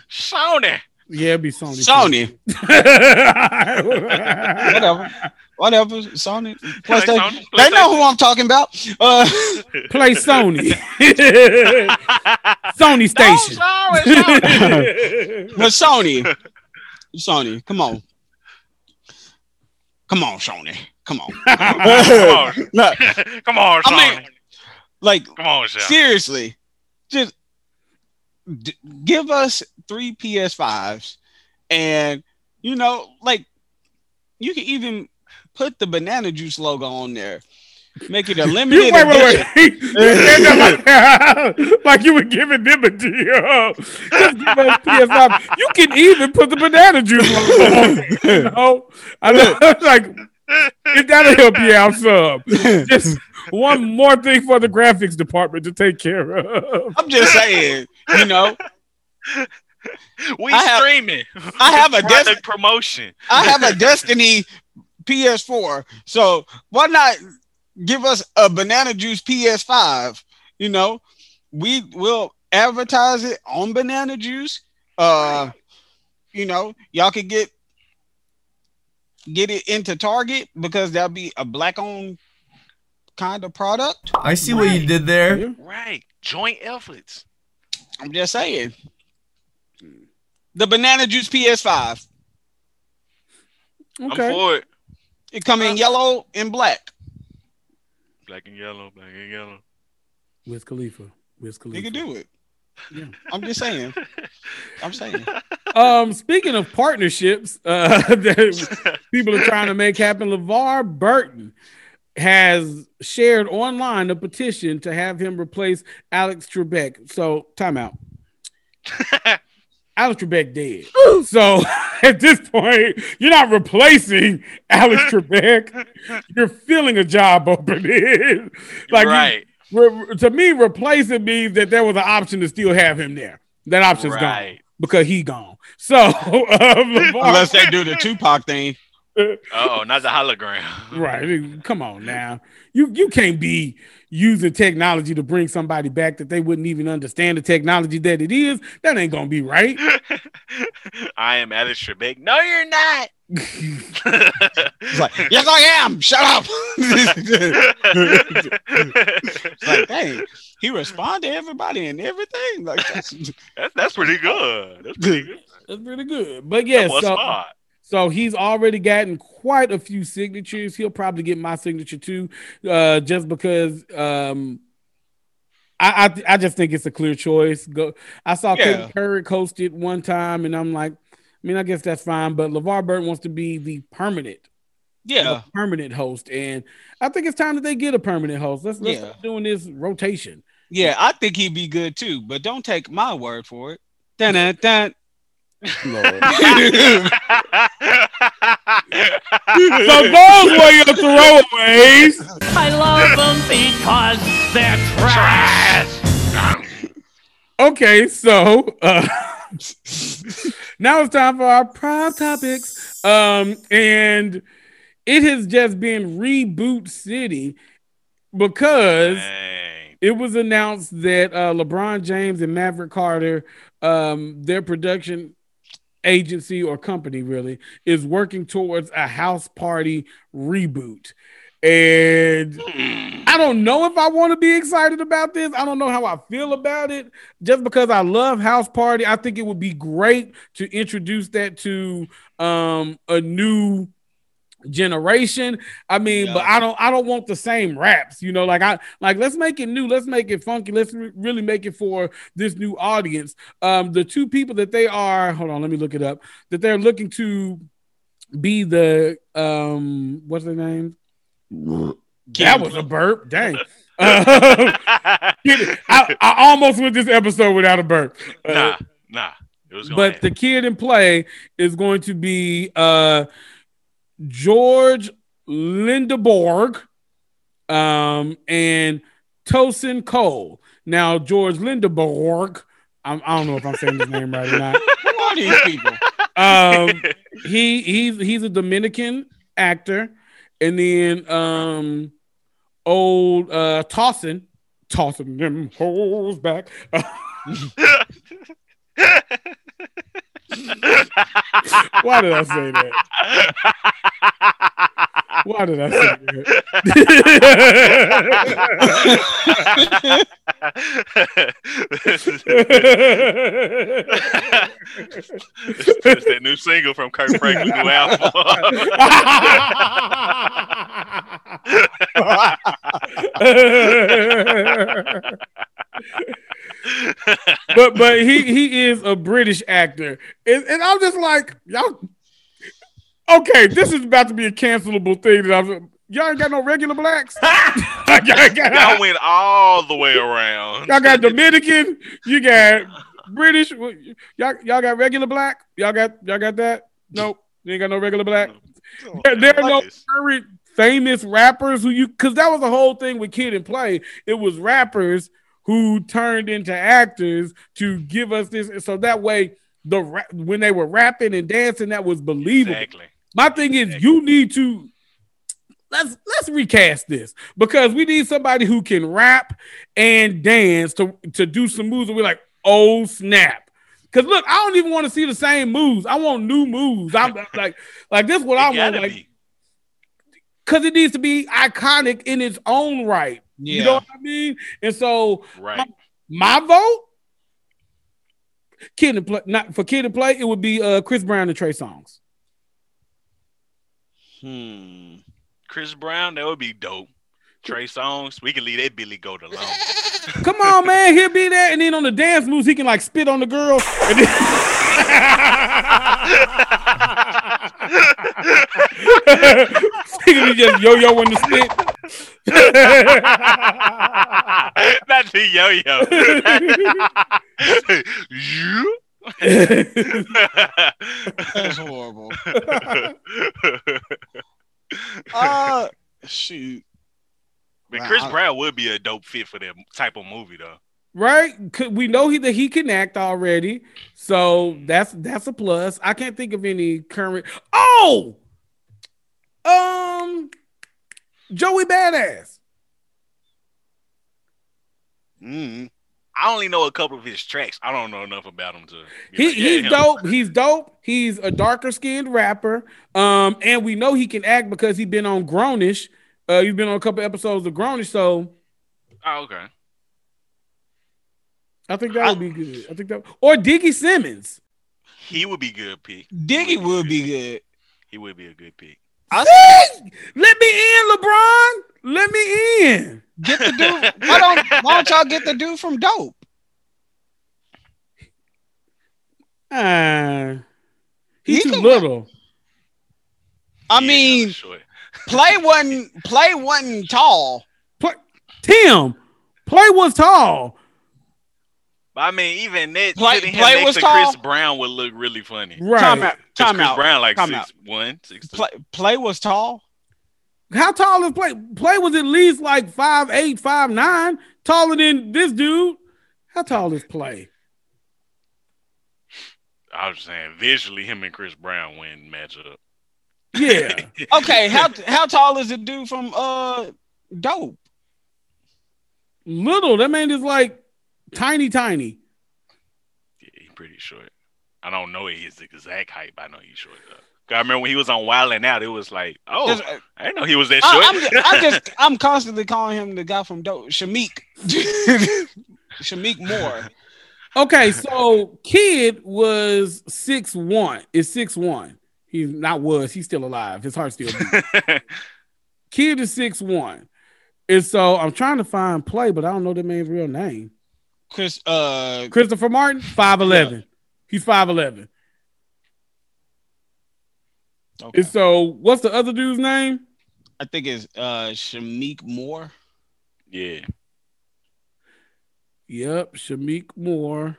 Sony. Yeah, it'd be Sony. Sony, [laughs] Whatever. whatever, Sony, PlayStation. Sony, They know who I'm talking about. Uh, Play Sony. [laughs] Sony station. Sorry, sorry. [laughs] Sony, Sony, come on, come on, Sony, come on. Come on. No, Come on, Sony. I mean, like Come on, Sean. seriously, just d- give us three PS5s, and you know, like you can even put the banana juice logo on there, make it a [laughs] You, limited wait, wait, edition. wait. [laughs] You like, [laughs] like you were giving them a deal. Just give us PS5. You can even put the banana juice logo on it, you know? I know, like, if that'll help you out some. Just one more thing for the graphics department to take care of. I'm just saying, you know, [laughs] We I have- streaming. I have a [laughs] Product desk. promotion. I have a Destiny [laughs] PS4. So why not give us a banana juice PS5? You know, we will advertise it on banana juice. Uh, you know, y'all could get get it into Target because that'll be a black owned kind of product. I see what you did there. Right. Joint efforts. I'm just saying. The banana juice PS5. I'm Okay. for it. It come in yellow and black. Black and yellow, black and yellow. Wiz Khalifa. Wiz You Khalifa. can do it. Yeah. I'm just saying. I'm saying. [laughs] Um, speaking of partnerships uh, [laughs] that people are trying to make happen, LeVar Burton has shared online a petition to have him replace Alex Trebek. So, timeout. [laughs] Alex Trebek dead. So [laughs] at this point, you're not replacing [laughs] Alex Trebek. You're filling a job [laughs] opening. like you- right. re- to me, replacing means that there was an option to still have him there. That option's gone because he gone. So um, LeVar- Unless they do the Tupac thing. Oh, not the hologram. right? Come on now, you you can't be using technology to bring somebody back that they wouldn't even understand the technology that it is. That ain't gonna be right. [laughs] I am Alex Trebek. No, you're not. [laughs] [laughs] Like, yes, I am. Shut up. it's like, dang, he responded to everybody and everything. Like, that's, that's, that's pretty good. That's pretty good. That's pretty good. But yeah, so smart? So he's already gotten quite a few signatures. He'll probably get my signature too, uh, just because um, I, I I just think it's a clear choice. Go. I saw Yeah. Couric host it one time, and I'm like, I mean, I guess that's fine. But LeVar Burton wants to be the permanent Yeah. permanent host, and I think it's time that they get a permanent host. Let's let's Yeah. start doing this rotation. Yeah, I think he'd be good too, but don't take my word for it. Dun, dun, dun. Lord. so those were your throwaways. I love them because they're trash. Okay, so uh, [laughs] now it's time for our prime topics. Um, and it has just been reboot city because Dang. it was announced that uh, LeBron James and Maverick Carter, um, their production agency or company really, is working towards a house party reboot. And I don't know if I want to be excited about this. I don't know how I feel about it. Just because I love House Party, I think it would be great to introduce that to um, a new generation. I mean, but I don't I don't want the same raps, you know, like I like let's make it new, let's make it funky, let's re- really make it for this new audience. Um the two people that they are, hold on, let me look it up, that they're looking to be the um what's their name? [laughs] That was a burp. Dang. [laughs] [laughs] Uh, I, I almost went this episode without a burp. Uh, Nah, nah. It was gonna but the kid in play is going to be uh George Lindeborg um and Tosin Cole. Now George Lindeborg, I'm, I don't know if I'm saying his name right or not. [laughs] Who are these people? Um he he's he's a Dominican actor, and then um old uh Tossin tossing them holes back. [laughs] [laughs] Why did I say that? Why did I say that? it's that new single from Kirk [laughs] Franklin's new album. [laughs] [laughs] but but he he is a British actor, and, and I'm just like y'all. Okay, this is about to be a cancelable thing. That I'm, y'all ain't got no regular blacks. [laughs] y'all, Y'all [laughs] went all the way around. y'all got Dominican. You got British. Y'all y'all got regular black. Y'all got y'all got that. Nope, you ain't got no regular black. There, there are no current famous rappers who you because that was the whole thing with Kid and Play. It was rappers who turned into actors to give us this, so that way the when they were rapping and dancing, that was believable. Exactly. My thing is, you need to let's let's recast this because we need somebody who can rap and dance to to do some moves, and we're like, oh snap. Because look, I don't even want to see the same moves. I want new moves. I'm [laughs] like, like this. is What I want, like, be. because it needs to be iconic in its own right. You know what I mean? And so Right. my vote, kid and play, not for kid and play, it would be uh Chris Brown and Trey Songz. Hmm. Chris Brown, that would be dope. Trey Songz, we can leave that Billy Goat alone. Come on, man, he'll be there, and then on the dance moves, he can like spit on the girl. [laughs] And then- he can be just yo-yo in the spit. [laughs] Not the yo-yo. you? That's horrible. [laughs] Uh shoot. but Wow. Chris Brown would be a dope fit for that type of movie, though. Right? Could- We know he that he can act already, so that's that's a plus. I can't think of any current. Oh, um, Joey Badass. Mm. I only know a couple of his tracks. I don't know enough about him to. He, like, yeah, he's him. dope. He's dope. He's a darker skinned rapper. Um, and we know he can act because he's been on grown-ish. Uh, he's been on a couple episodes of grown-ish, so Oh, okay. I think that would be good. I think that or Diggy Simmons. He would be good pick. Diggy would be good. He would be a good pick. Let me in, LeBron. Let me in. Get the dude. Why don't why don't y'all get the dude from Dope? Ah, he's He too can- little. I He mean. Play wasn't play wasn't tall. Play, Tim, play was tall. But I mean, even that Play- putting him play next was to tall? Chris Brown would look really funny. Right. Time out. 'Cause Time Chris out. Brown like Time six out. one, six two. Play, play was tall. How tall is play? Play was at least like five eight, five nine, taller than this dude. How tall is play? I was saying visually, him and Chris Brown win match up. Yeah. [laughs] Okay, how how tall is the dude from uh Dope? Little. That man is like tiny, tiny. Yeah, he's pretty short. I don't know his exact height, but I know he's short though. 'Cause I remember when he was on Wild and Out, it was like, oh, Just- uh, I didn't know he was that short. I, am just, I'm just I'm constantly calling him the guy from Dope, Shameik. [laughs] Shameik Moore. Okay, so kid was six one. Is six one. He's not was. He's still alive. His heart's still beating. [laughs] kid is six one. And so I'm trying to find play, but I don't know the man's real name. Chris uh Christopher Martin, five eleven. He's five eleven. okay. And so what's the other dude's name? I think it's uh Shameik Moore. yeah, Yep, Shameik Moore.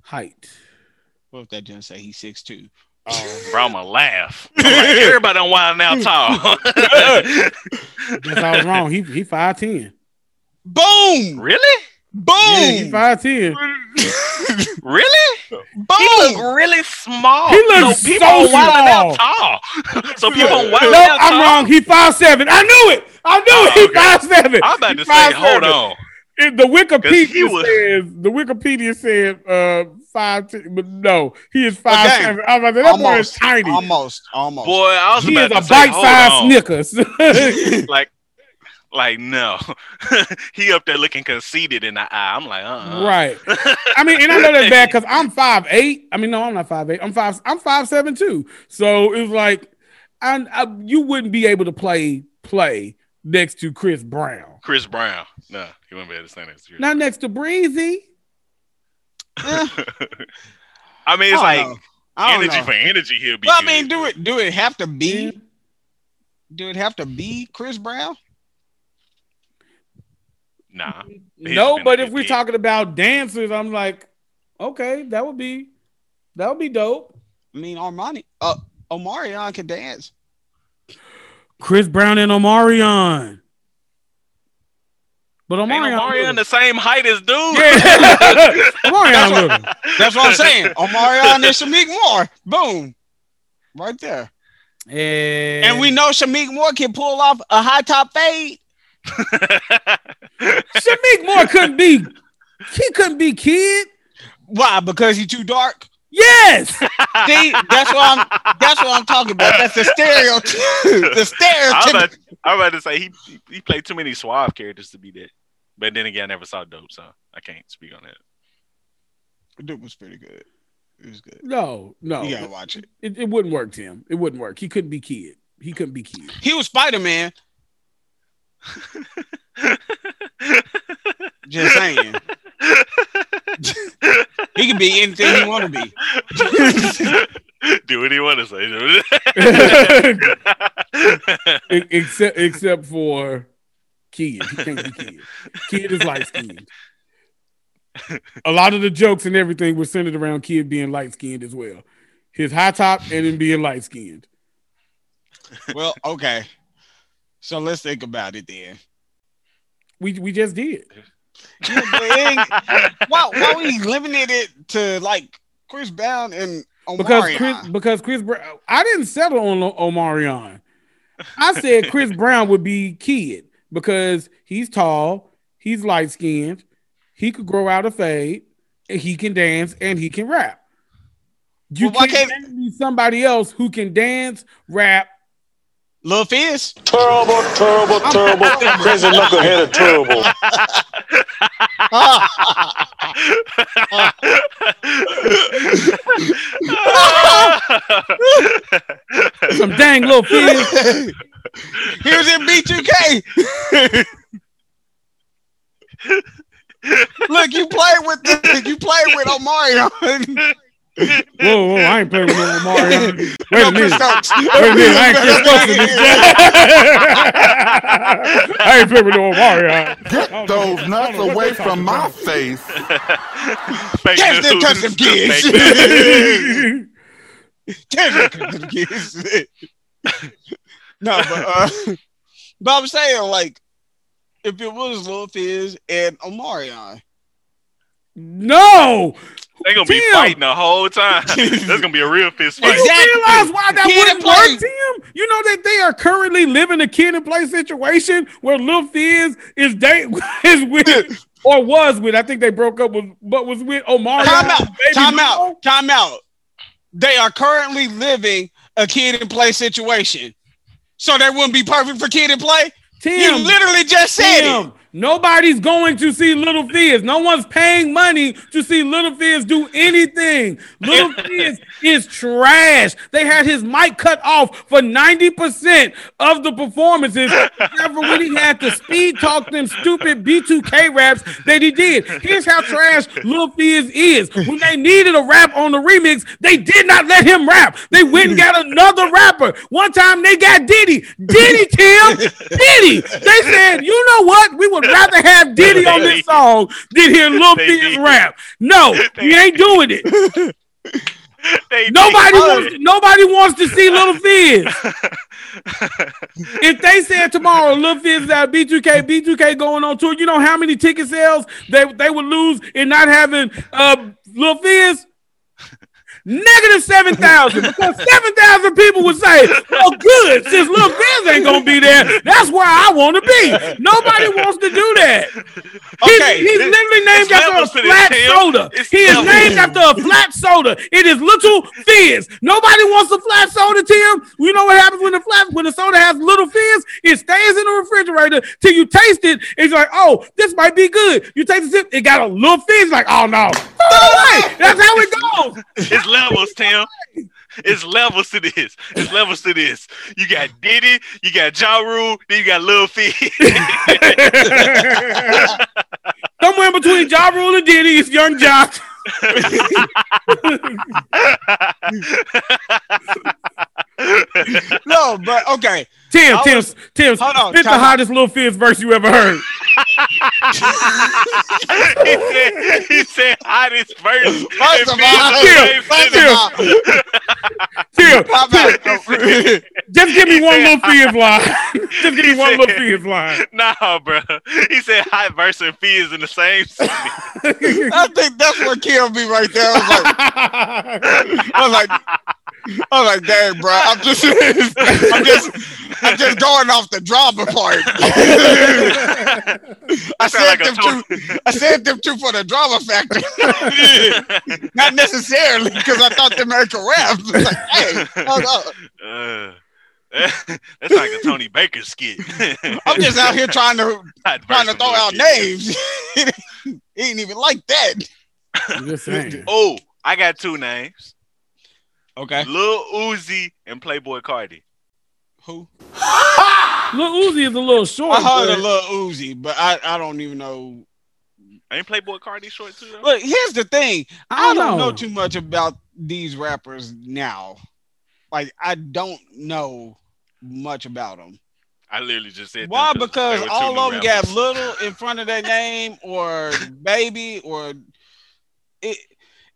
Height. What if that didn't say he's six two? bro, I'ma laugh. I'm like, everybody on Wild and Out tall. Guess I was wrong. He he five ten. Boom! really? Boom! Yeah, he five ten. [laughs] Really? Boom! He look really small. He looks people so on Wild and small. Out tall. so people on Wild Nope, and Out I'm tall. wrong. He five seven. I knew it. I knew it. He Oh, okay. five seven. I'm about He to say, hold on. It- the Wikipedia was- says the Wikipedia said uh five, ten, but no, he is five Okay. seven. I was like, that boy is Almost, tiny. almost, almost. Boy, I was he about is to a bite hold sized. Snickers. [laughs] [laughs] like, like no, [laughs] he up there looking conceited in the eye. I'm like, uh, uh right. I mean, and I know that's bad because I'm five eight. I mean, no, I'm not five eight. I'm five. I'm five seven too. So it's like, I, I you wouldn't be able to play play next to Chris Brown, Chris Brown. No, he wouldn't be able to stand next to you. not next to Breezy. Eh, [laughs] I mean, it's I like know. I don't energy know. for energy. He'll be. Well, I mean, do but- it. Do it have to be? Do it have to be Chris Brown? Nah, [laughs] No, but if we're kid. talking about dancers, I'm like, okay, that would be that would be dope. I mean, Armani, uh, Omarion can dance. Chris Brown and Omarion. But Ain't Omarion, Omarion the same height as dude. yeah, [laughs] Omarion little. That's what I'm saying. Omarion and Shameik Moore. Boom. Right there. And, And we know Shameik Moore can pull off a high top fade. Shameik Moore couldn't be. He couldn't be kid. Why? Because he's too dark. Yes, [laughs] See, that's what I'm. That's what I'm talking about. That's the stereotype. the I was, stereotype. I was about to say he he played too many suave characters to be that. But then again, I never saw Dope, so I can't speak on that. Dope was pretty good. It was good. no, no, You gotta watch it. it, it wouldn't work, Tim. It wouldn't work. He couldn't be kid. He couldn't be kid. He was Spider Man. Just saying. he can be anything he want to be. Do what you want to say. Except except for kid. He can't be kid. Kid is light skinned. A lot of the jokes and everything were centered around kid being light skinned as well. His high top and then being light skinned. Well, okay. So let's think about it then. We we just did. Yeah, but it ain't- why why we limited it to like Chris Brown and Because Chris because Chris Brown I didn't settle on O- Omarion. I said Chris Brown would be kid because he's tall, he's light skinned, he could grow out a fade, and he can dance and he can rap. You Well, can't, can't- name somebody else who can dance, rap. Lil Fizz. Terrible, terrible, terrible. Crazy knucklehead of terrible. [laughs] Some dang little fizz. he was in B2K. Look, you played with the, you played with Omarion. Whoa, whoa, I ain't playing with no Omarion. [laughs] Wait a No, minute. Chris Stokes. Wait a minute, I ain't Chris Stokes in this [laughs] I ain't playing with no Omarion. Get those nuts away from my face. [laughs] Fake Cats didn't news. touch them kids. Fake news. Cats didn't touch them kids. no, but uh, but I'm saying like, if it was Lil Fizz and Omarion, No, They gonna be fighting the whole time. [laughs] That's gonna be a real fist fight. you realize why that Kid wouldn't work, Tim? You know that they are currently living a kid and play situation where Lil Fizz is date [laughs] is with [laughs] or was with. I think they broke up with, but was with Omar. time out, baby time mama. out, time out. They are currently living a kid and play situation, so that wouldn't be perfect for kid and play. Tim, You literally just said it. Nobody's going to see Little Fizz. No one's paying money to see Little Fizz do anything. Little [laughs] Fizz is trash. They had his mic cut off for 90% of the performances, except for when he had to speed talk them stupid B2K raps that he did. Here's how trash Little Fizz is. When they needed a rap on the remix, they did not let him rap. They went and got another rapper. One time they got Diddy. Diddy, Tim. Diddy. They said, you know what? We would rather have [laughs] Diddy on this song than hear Lil Fizz rap. No, [laughs] we ain't doing it. [laughs] They Nobody wants. Nobody wants to see Little Fizz. if they said tomorrow Lil Fizz is at B2K, B2K going on tour, you know how many ticket sales they, they would lose in not having uh Lil Fizz? Negative seven thousand [laughs] because seven thousand people would say, "Oh, good, since Lil Fizz ain't gonna be there, that's where I want to be." Nobody wants to do that. He's, Okay, he's literally named after a to this, flat soda. It's He is named after a flat soda. It is Little Fizz. Nobody wants a flat soda, Tim. You know what happens when the flat when the soda has little fizz? It stays in the refrigerator till you taste it. It's like, oh, this might be good. You taste it, it got a little fizz. Like, oh no, That's how it goes. It's levels, Tim. It's levels to this. It's levels to this. You got Diddy, you got Ja Rule, then you got Lil Fizz. [laughs] Somewhere in between Ja Rule and Diddy is Yung Joc. [laughs] No, but okay. Tim, I Tim, was- Tim, Hold on, spit the time hottest little fizz verse you ever heard. he said, he said hottest verse. First of and all, Fizz first the of same all, Tim, just give me He one said- little fizz line. [laughs] just give me one said- little fizz line. [laughs] Nah, bro. He said high verse and Fizz in the same [laughs] city. I think that's what killed me right there. I was like, I was like, I was like, dang, bro. I'm just, I'm just, I'm just going off the drama part. I Sound said like them two. I said them two for the drama factor, not necessarily because I thought they made a rap. It's Like, hey, hold up. Uh, [laughs] that's like a Tony Baker skit. I'm just out here trying to [laughs] Hot trying to throw out Lil names. [laughs] he ain't even like that. Just saying. Oh, I got two names. Okay, Lil Uzi and Playboi Carti. who? Lil Uzi is a little short. I heard but- a little Uzi, but I, I don't even know. Ain't Playboi Carti short too though? But here's the thing: I I don't don't know know. too much about these rappers now. Like I don't know much about them. I literally just said Why? Because they were two all of them got little in front of their name or baby or it.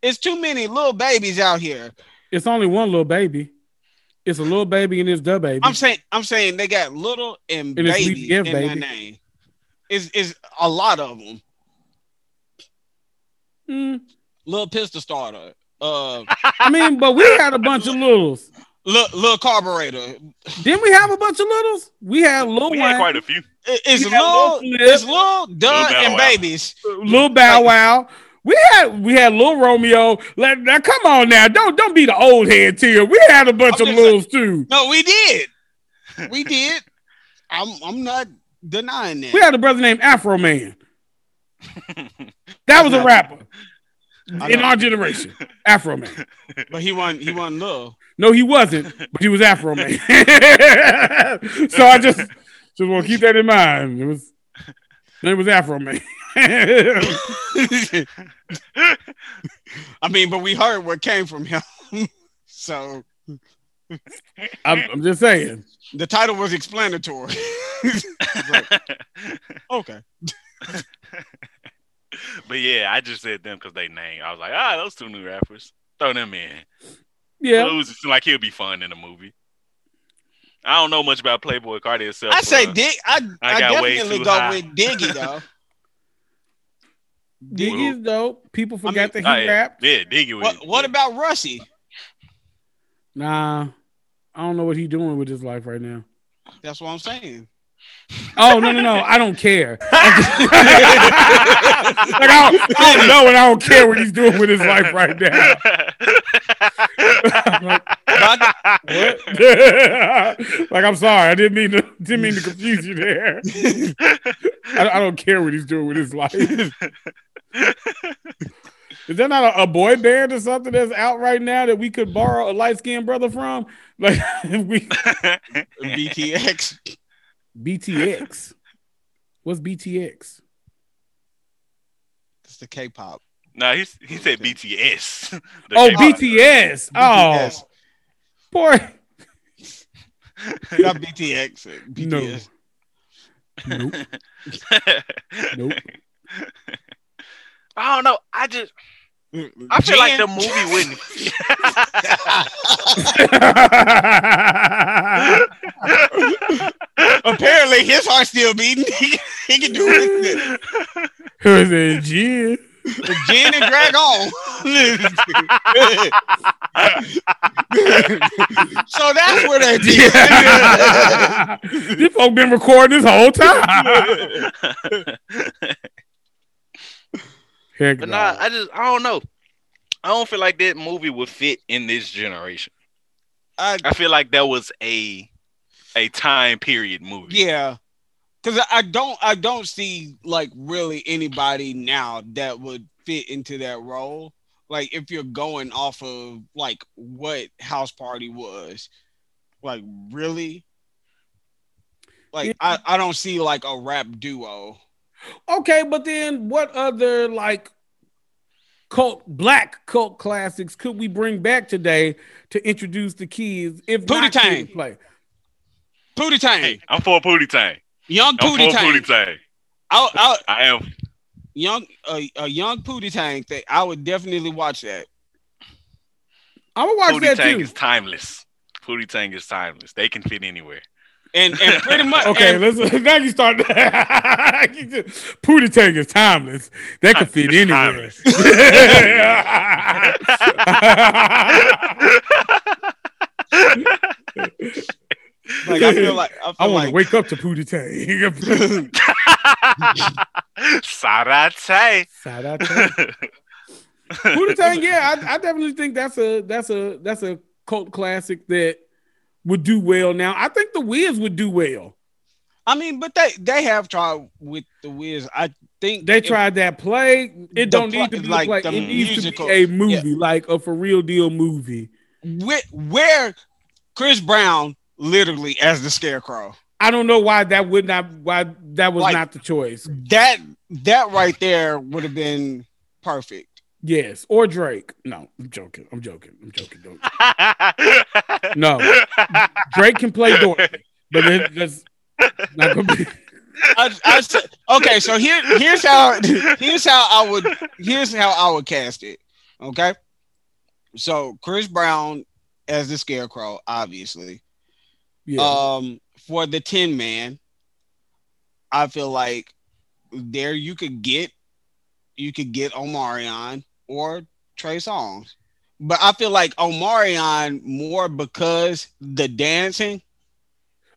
It's too many little babies out here. It's only one little baby. It's a little baby and it's the baby. I'm saying I'm saying they got little and, And it's baby Sweet Gift, in their name. Is is a lot of them. Mm, Little pistol starter. Uh, I mean, but we had a bunch of littles. little, little carburetor. Didn't we have a bunch of littles? We had Lil We had quite a few. It- It's We little, Lil Flip. it's little, Dunn, Bow and Wow. babies. Little Bow Wow. We had we had little Romeo. Let, now come on now, don't don't be the old head here. We had a bunch I'm of just littles too. No, we did. We did. I'm I'm not denying that. We had a brother named Afro Man. [laughs] That was a rapper I in our generation. Afro Man. [laughs] but he wasn't he wasn't. No, he wasn't, but he was Afro Man. [laughs] [laughs] so I just just want to keep that in mind. It was it was Afro Man. I mean, but we heard what came from him. so I'm, I'm just saying. the title was explanatory. Like, okay. But yeah, I just said them because they name. I was like, ah, those two new rappers. Throw them in. Yeah. Lil Uzi like he'll be fun in the movie. I don't know much about Playboi Carti itself. I say uh, Dig. I, I I, definitely go high. with Diggy though. [laughs] Diggy is dope. People forget mean- that he oh, rapped. Yeah, Diggy was. What, what about Russie? Nah, I don't know what he's doing with his life right now. That's what I'm saying. Oh no no no! I don't care. [laughs] like I don't, I don't know, and I don't care what he's doing with his life right now. [laughs] Like, what? [laughs] like I'm sorry, I didn't mean to didn't mean to confuse you there. I, I don't care what he's doing with his life. Is there not a, a boy band or something that's out right now that we could borrow a light skinned brother from? Like we BTX. BTX. What's BTX? It's the K-pop. no, he he said BTS. [laughs] The Oh, K-pop. BTS. Oh, BTS. boy. Not BTX. uh, BTS. Nope. [laughs] Nope. I don't know. I just I feel like the movie wouldn't. [laughs] Apparently, his heart's still beating. [laughs] he, he can do it. Who's that Gin? Gin and Drag On. [laughs] so that's what they did. These folk been recording this whole time. Heck But no. nah, I just I don't know. I don't feel like that movie would fit in this generation. I, I feel like that was a a time period movie. yeah, because I don't, I don't see like really anybody now that would fit into that role. Like if you're going off of like what House Party was, like really, like I, I don't see like a rap duo. Okay, but then what other like cult black cult classics could we bring back today to introduce the kids if Pootie not Tang. Play? Pootie Tang, Hey, I'm for Pootie Tang. young I'm Pootie for Tang, Pootie Tang. I, I, I am. young a, a young Pootie Tang thing. I would definitely watch that. I'm gonna watch Pootie that Tang too. is timeless. Pootie Tang is timeless. They can fit anywhere. And and [laughs] pretty much Okay, and- let's [laughs] now you start. [laughs] Pootie Tang is timeless. That could fit It's anywhere. like I feel like I feel I want like to wake up to Pootie Tang. Sarate. Shout out to Pootie Tang. Yeah, I, I definitely think that's a that's a that's a cult classic that would do well. Now, I think the Wiz would do well. I mean, but they they have tried with the Wiz. I think They tried that play. It don't pl- need to be like the it needs to be a movie, like a for real deal movie. where, where Chris Brown literally as the Scarecrow. I don't know why that would not why that was Like- not the choice. That that right there would have been perfect. Yes, or Drake. No, I'm joking. I'm joking. I'm joking. Don't. [laughs] No, Drake can play Dorothy, but it, that's not gonna be. [laughs] I, I said- okay, so here here's how here's how I would here's how I would cast it. Okay, so Chris Brown as the Scarecrow, obviously. Yeah. Um, for the Tin Man, I feel like there you could get you could get Omarion or Trey Songz, but I feel like Omarion more because the dancing.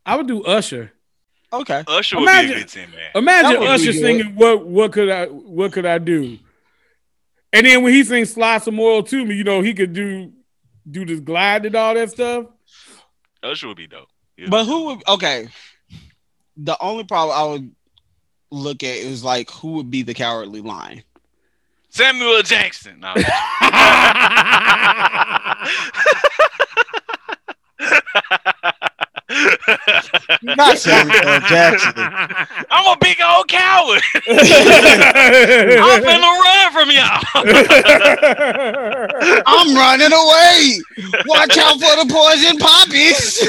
I would do Usher. Okay, Usher would Imagine- be a good team, man. Imagine That would be Usher singing what what could I what could I do? And then when he sings Slide Some Oil to me, you know, he could do do this glide and all that stuff. Usher would be dope. Yeah. but who would okay? The only problem I would look at is like who would be the cowardly lion. Samuel Jackson. No. [laughs] Not Samuel Jackson. [laughs] I'm a big old coward. [laughs] I'm finna run from y'all. I'm running away. Watch out for the poison poppies.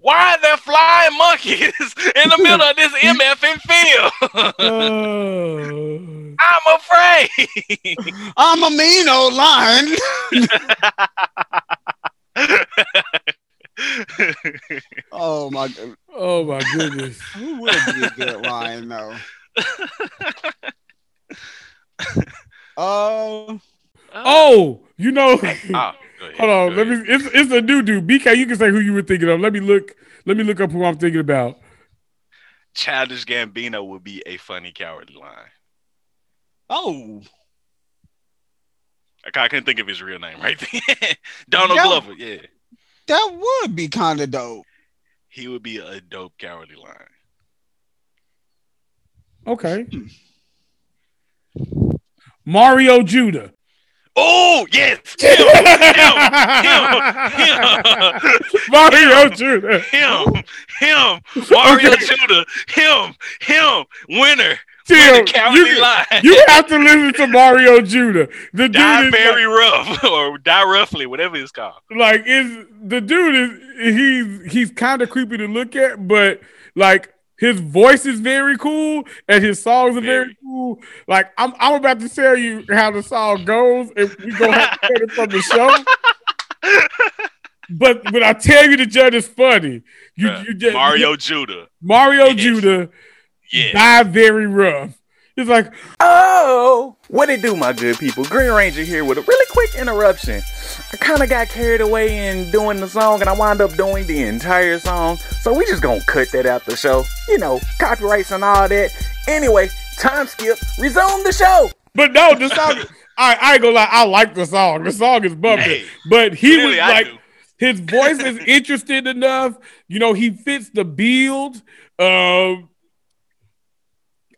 Why are there flying monkeys [laughs] in the middle of this MFing field? [laughs] I'm afraid. [laughs] I'm a mean old lion. oh my oh my goodness. Who would be a good lion though? Uh, Oh, you know. Oh, go ahead, Hold on. go Let me. It's it's a new dude. BK, you can say who you were thinking of. Let me look. Let me look up who I'm thinking about. Childish Gambino would be a funny cowardly lion. oh, I couldn't think of his real name right there. [laughs] Donald Yeah. Glover, yeah. that would be kind of dope. He would be a dope cowardly lion. Okay. Mario Judah. Oh, yes. Him him him, [laughs] Mario Judah. Him, him, Mario Okay. Judah, him, him, winner, Tim, you, lion. you have to listen to Mario Judah. The dude die is very rough [laughs] or die roughly, whatever it's called. like is the dude is he's he's kind of creepy to look at, but like his voice is very cool and his songs are very, cool. Like I'm I'm about to tell you how the song goes, and we gonna have to cut it from the show. But but I tell you, the judge is funny. You Uh, you just Mario Judah. Mario. Judah Yeah. die very rough. It's like Oh, what it do, my good people? Green Ranger here with a really quick interruption. I kind of got carried away in doing the song, and I wound up doing the entire song. So we just gonna cut that out the show. You know, copyrights and all that. Anyway, time skip. Resume the show. But no, the song. [laughs] I, I ain't gonna lie. I like the song. The song is bumping. Hey, but he was like, his voice is [laughs] interesting enough. You know, he fits the build. Um,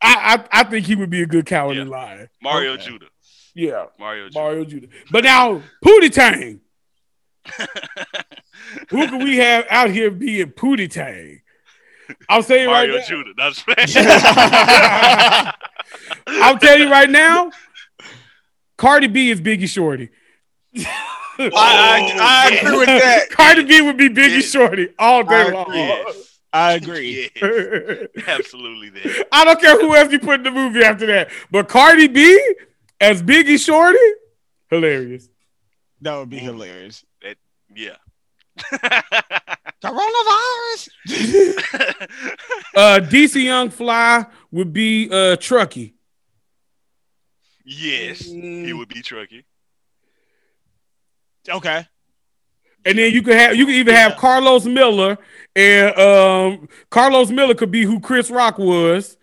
I, I I think he would be a good cowardly Yeah. lion. Mario Okay. Judah. Yeah, Mario Judah. Mario Judah. But now Pootie Tang. [laughs] Who can we have out here being Pootie Tang? I'll say it right Mario now. Judah. That's [laughs] [laughs] I'll tell you right now. Cardi B is Biggie Shorty. I, I, I agree with that. Cardi B would be Biggie Yes. Shorty all day I long. [laughs] agree. yes. I agree. yes. Absolutely there. I don't care who else you put in the movie after that, but Cardi B as Biggie Shorty, hilarious. That would be hilarious. Yeah. [laughs] Coronavirus. [laughs] Uh, DC Young Fly would be uh Trucky. yes. He would be Trucky. Okay. And then you could have you could even have Carlos Miller, and um Carlos Miller could be who Chris Rock was,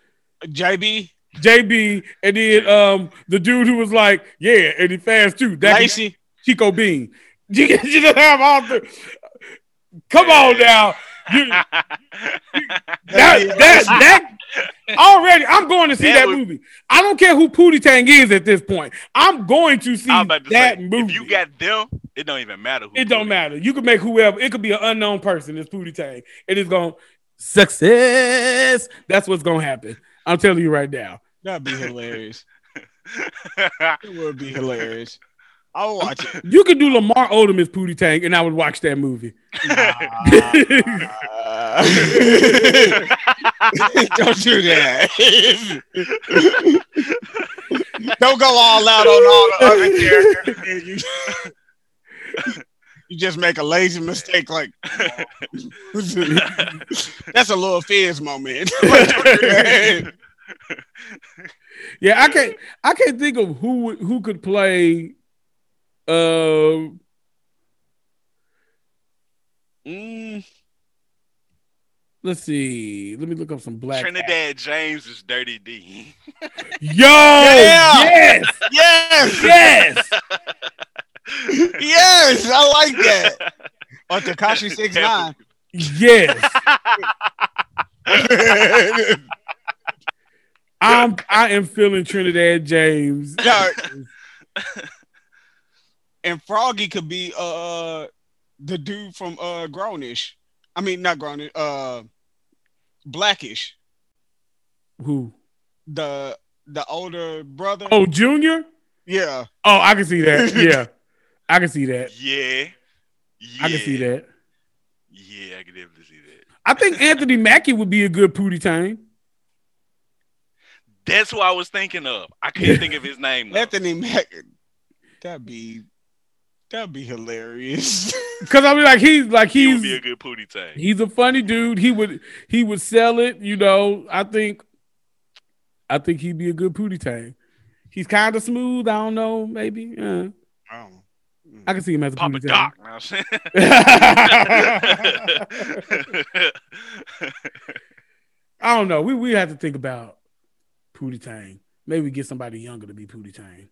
JB. JB, and then um the dude who was like, yeah, and he fast too. That Lacey. Chico Bean. [laughs] You, you just have all the. Come on now. You, that, that, that, already, I'm going to see That that, would- movie. I don't care who Pootie Tang is at this point. I'm going to see about to that say, movie. if you got them, it don't even matter. Who it put don't matter. You can make whoever. It could be an unknown person. It's Pootie Tang. It is going success. That's what's going to happen. I'm telling you right now. That'd be hilarious. [laughs] It would be hilarious. I'll watch it. You could do Lamar Odom as Pootie Tang, and I would watch that movie. [laughs] Don't do that. don't go all out on all the other characters. You, you just make a lazy mistake like [laughs] that's a little Fizz moment. [laughs] Yeah, I can't. I can't think of who would- who could play. Uh, Mm, let's see. Let me look up some black. Trinidad James is Dirty Dee. Yo, Yeah. yes, yes, yes. [laughs] yes, I like that. On Tekashi [laughs] six nine. Yes. [laughs] I'm I am feeling Trinidad James. And Froggy could be uh the dude from uh grown-ish. I mean not grown-ish, uh black-ish, Who? the the older brother. Oh, Junior. yeah. Oh, I can see that. [laughs] Yeah, I can see that. Yeah. Yeah. I can see that. Yeah, I can definitely see that. I think Anthony Mackie would be a good Pootie Tang. That's who I was thinking of. I couldn't [laughs] think of his name. Anthony Mackie. That'd be that'd be hilarious. [laughs] Because I mean, like he's like He would he's be a good pootie tang. he's a funny dude. He would he would sell it. You know, I think I think he'd be a good Pootie Tang. He's kind of smooth. I don't know, maybe. Uh, Oh. I can see him as a Papa Pootie Tang. Doc. know I'm saying? [laughs] [laughs] I don't know. We we have to think about Pootie Tang. Maybe we get somebody younger to be Pootie Tang.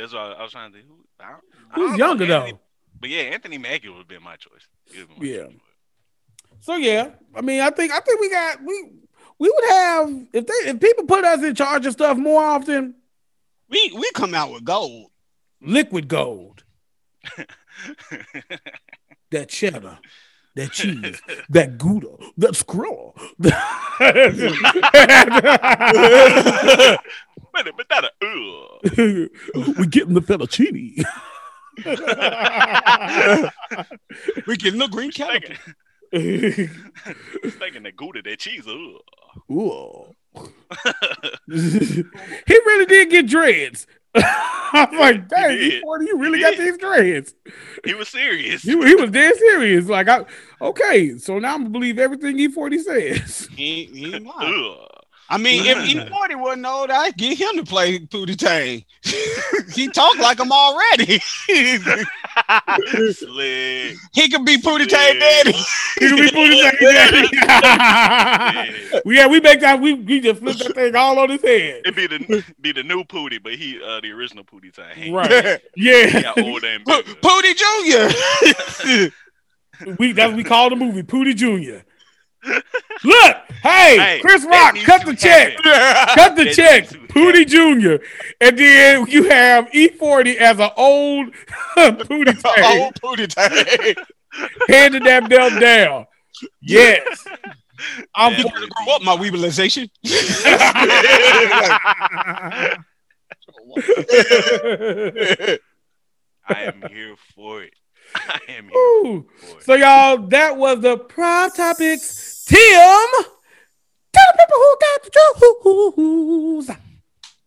That's what I was trying to think. Who, I don't- I Who's don't know, younger Anthony- though? But yeah, Anthony Mackie would have been my choice. Been my Yeah. choice. So yeah, I mean, I think I think we got we we would have if they if people put us in charge of stuff more often, We we come out with gold. liquid gold, [laughs] that cheddar, that cheese, that gouda, that scroll. [laughs] [laughs] but, but that a ugh. [laughs] we getting the fettuccine. [laughs] We getting the green Thinking, caliber. [laughs] thinking that Gouda, that cheese, ugh. Ooh. he really did get dreads. I'm like, dang, He did. E-40, you really He got these dreads. He was serious. He, he was dead serious. Like, I okay, so now I'm gonna believe everything E-40 says. He, he ain't lying. Ugh. I mean, if E-40 wasn't old, I'd get him to play Pootie Tang. [laughs] he talk like him already. [laughs] Slick. he could be Pootie Tang daddy. He could be Pootie Tang [laughs] daddy. yeah, we make that we, we just flip that thing all on his head. It'd be the be the new Pootie, but he uh the original Pootie time. He Right. Yeah. got and Po- Pootie Junior. We that's we call the movie Pootie Jr. [laughs] Look, hey, Hey, Chris Rock, cut the check. Cut [laughs] the That check. needs Pootie Jr. And then you have E-40 as an old [laughs] Pootie Tang Old Pootie Tang. handing that belt down. Yes. I'm Yeah. for Grew up my weebleization. it. I am here for it. [laughs] I am here. So y'all, that was the prime topics. Tim, tell the people who got the juice.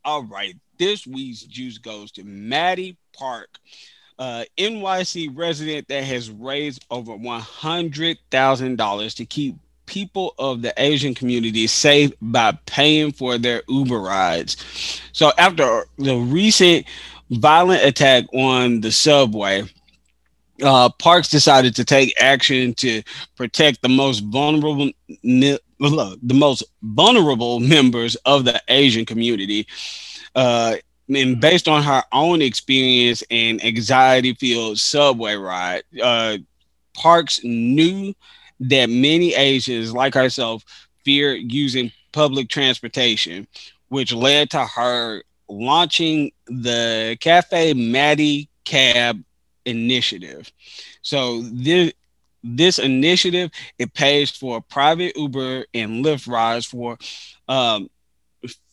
All right. This week's juice goes to Maddy Park, uh, NYC resident that has raised over $100,000 to keep people of the Asian community safe by paying for their Uber rides. So, after the recent violent attack on the subway, uh, Parks decided to take action to protect the most vulnerable, ne- the most vulnerable members of the Asian community. Uh, and based on her own experience and anxiety-filled subway ride, uh, Parks knew that many Asians, like herself, fear using public transportation, which led to her launching the Cafe Maddy Cab initiative. So this this initiative it pays for private Uber and Lyft rides for um,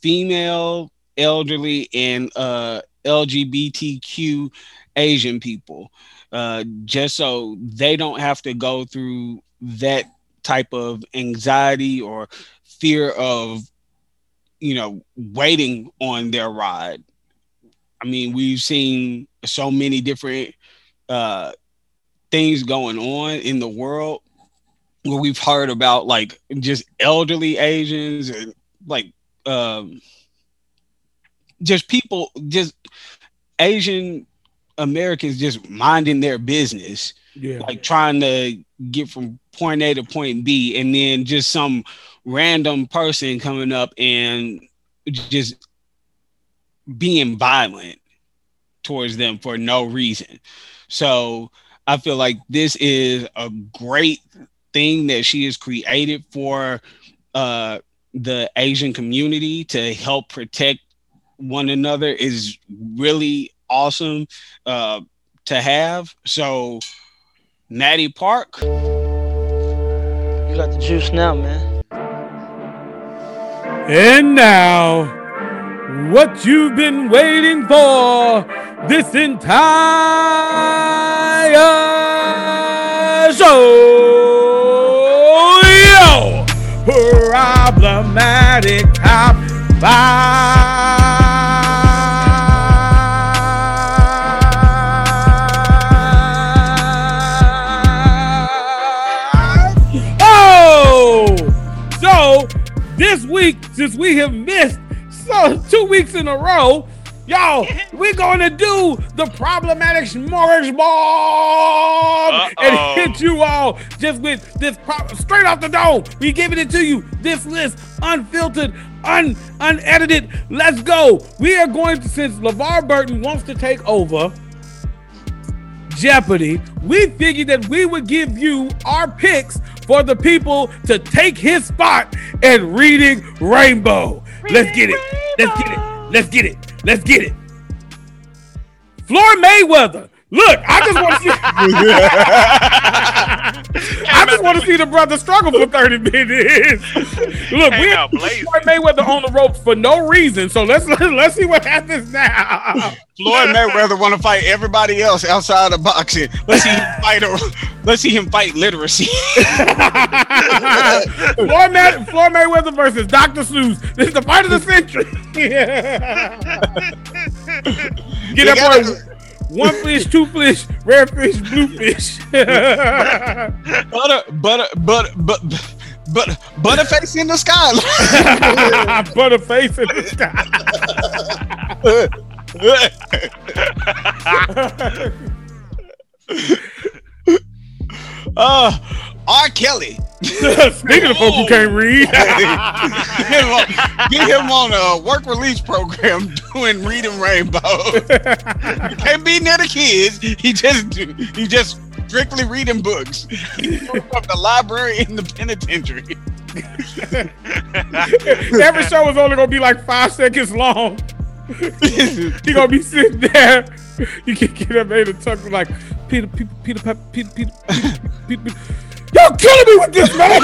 female, elderly, and uh, LGBTQ Asian people, uh, just so they don't have to go through that type of anxiety or fear of you know waiting on their ride. I mean, we've seen so many different uh, things going on in the world where we've heard about like just elderly Asians and like um, just people, just Asian Americans just minding their business, Yeah. like trying to get from point A to point B, and then just some random person coming up and just being violent towards them for no reason. So I feel like this is a great thing that she has created for uh, the Asian community to help protect one another is really awesome uh, to have. So, Maddy Park, You got the juice now, man. And now, what you've been waiting for this entire show. Yo! Problematic top five. Oh! So, this week, since we have missed two weeks in a row, y'all, we're going to do the problematic smorgasbord and Uh-oh. hit you all just with this pro- straight off the dome. We giving it to you. This list, unfiltered, un unedited. Let's go. We are going to since LeVar Burton wants to take over. Jeopardy, we figured that we would give you our picks for the people to take his spot in reading Rainbow. Let's get it. Let's get it. Let's get it. Let's get it. Floyd Mayweather. Look, I just want to see. [laughs] I just want to see the brother struggle for 30 minutes. Look, we out. Floyd Mayweather on the ropes for no reason. So let's [laughs] let's see what happens now. Floyd [laughs] Mayweather want to fight everybody else outside of boxing. Let's see him fight. Let's see him fight literacy. Floyd, May- Floyd Mayweather versus Dr. Seuss. This is the fight of the century. Get You up gotta- boy. One fish, two fish, red fish, blue fish. [laughs] butter, butter, butter, but, but, butterface in the sky. [laughs] Butterface in the sky. uh, [laughs] R. Kelly. [laughs] Speaking of folks who can't read, [laughs] get, him on, get, him on, a work release program [laughs] doing reading rainbow. can't be near the kids. He just he just strictly reading books from the library in the penitentiary. Every show is only gonna be like five seconds long. he gonna be sitting there. You can get up and tuck like Peter, Peter, Peter, Peter, Peter, Peter. Peter, Peter, Peter Y'all killing me with this man.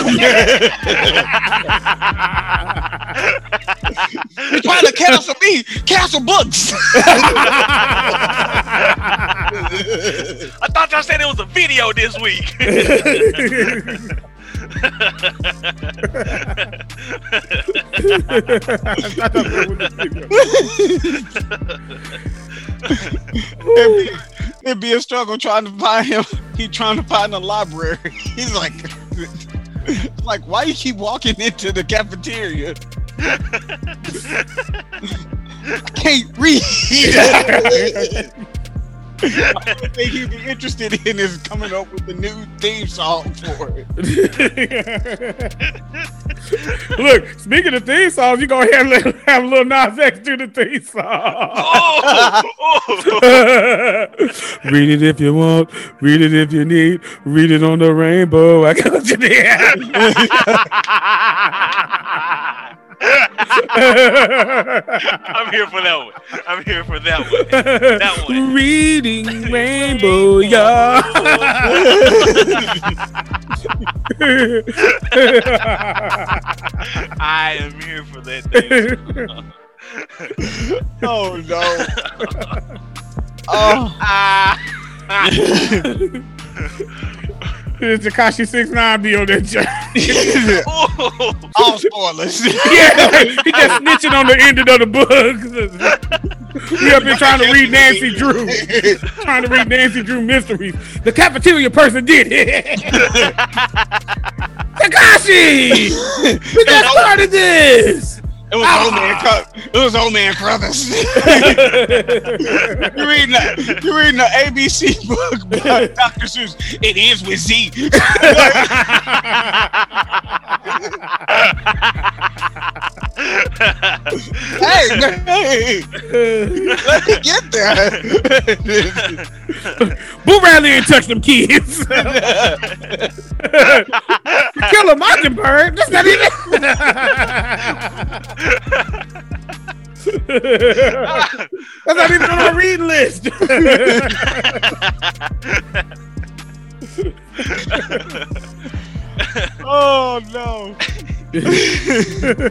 He's trying to cancel me. Cancel books. I thought y'all said it was a video this week. it'd, be, it'd be a struggle trying to find him. He trying to find the library. [laughs] He's like, [laughs] like, why you keep walking into the cafeteria? [laughs] I can't read. I [laughs] think he'd be interested in is coming up with a new theme song for it. [laughs] Look, speaking of theme songs, you go ahead and let, have Lil Nas X do the theme song. oh, [laughs] oh. read it if you want, read it if you need, read it on the rainbow. I got you there. [laughs] I'm here for that one. I'm here for that one. That one. Reading [laughs] rainbow, y'all. I am here for that thing. [laughs] Oh no. Oh. Ah. It's Tekashi Six Nine be on that job. [laughs] Oh. All spoilers. [laughs] yeah, he just snitching on the end of the book. [laughs] We up here trying to read Nancy Drew, trying to read Nancy Drew mysteries. The cafeteria person did it. Tekashi, we just started this. Ah! It was old man. It was old man Crothers. you reading the you reading the ABC book by Dr. Seuss. It is with Z. [laughs] hey, [laughs] hey, let me get there. Boo Radley ain't touch them kids. Kill a mockingbird. That's not even. That's not even on my reading list. [laughs] Oh no. [laughs]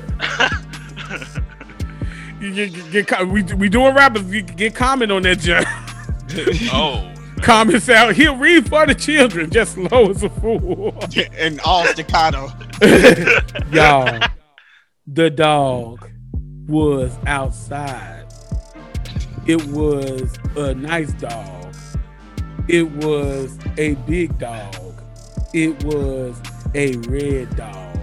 You get, get, get co- we we doing rappers. You get comment on that, John. [laughs] Oh, Comments out. Oh, he'll read for the children, just low as a fool. and all staccato. [laughs] Y'all, the dog was outside. It was a nice dog. It was a big dog. It was a red dog.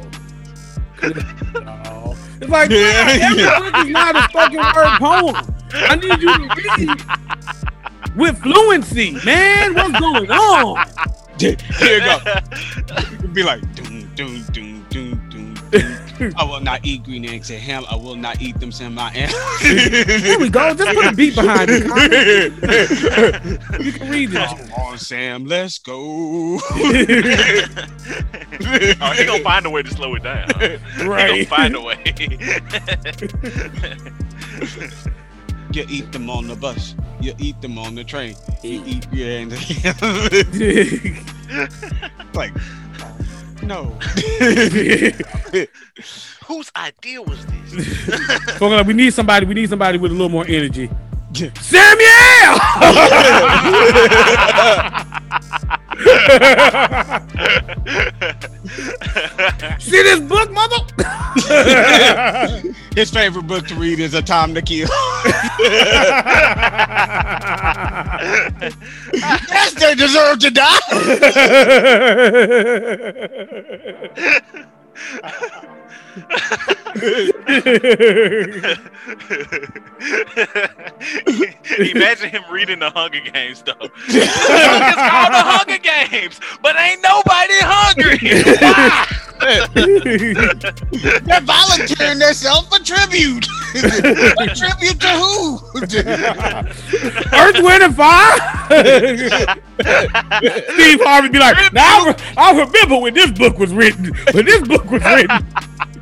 [laughs] Dog. It's like, Yeah, man, every yeah. book is not a fucking word poem. I need you to read with fluency, man. What's going on? [laughs] Here you go. [laughs] Be like, doom, doom, doom, doom, doom, doom. [laughs] I will not eat green eggs and ham. I will not eat them some my [laughs] Here we go. Just put a beat behind it. You can read this. Come on, Sam, let's go. [laughs] oh, he gonna find a way to slow it down. Huh? He Right. gonna find a way. you eat them on the bus. You eat them on the train. You eat yeah, and like no. [laughs] Whose idea was this? [laughs] Like, we need somebody. We need somebody with a little more energy. Samuel. [laughs] [laughs] See this book, mother? [laughs] His favorite book to read is A Time to Kill. yes, they deserve to [laughs] Imagine him reading the Hunger Games though. The book is called the Hunger Games, but ain't nobody hungry. They're volunteering themselves for tribute. For tribute to who? Earth, Wind, and Fire. Steve Harvey be like, now I, re- I remember when this book was written. When this book was written.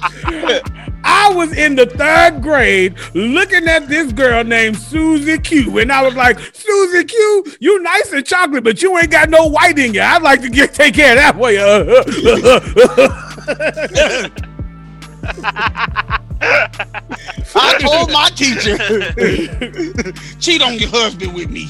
[laughs] I was in the third grade looking at this girl named Susie Q, and I was like, Susie Q, you nice and chocolate, but you ain't got no white in you. I'd like to get take care of that way. [laughs] [laughs] I [laughs] told my teacher, [laughs] cheat on your husband with me.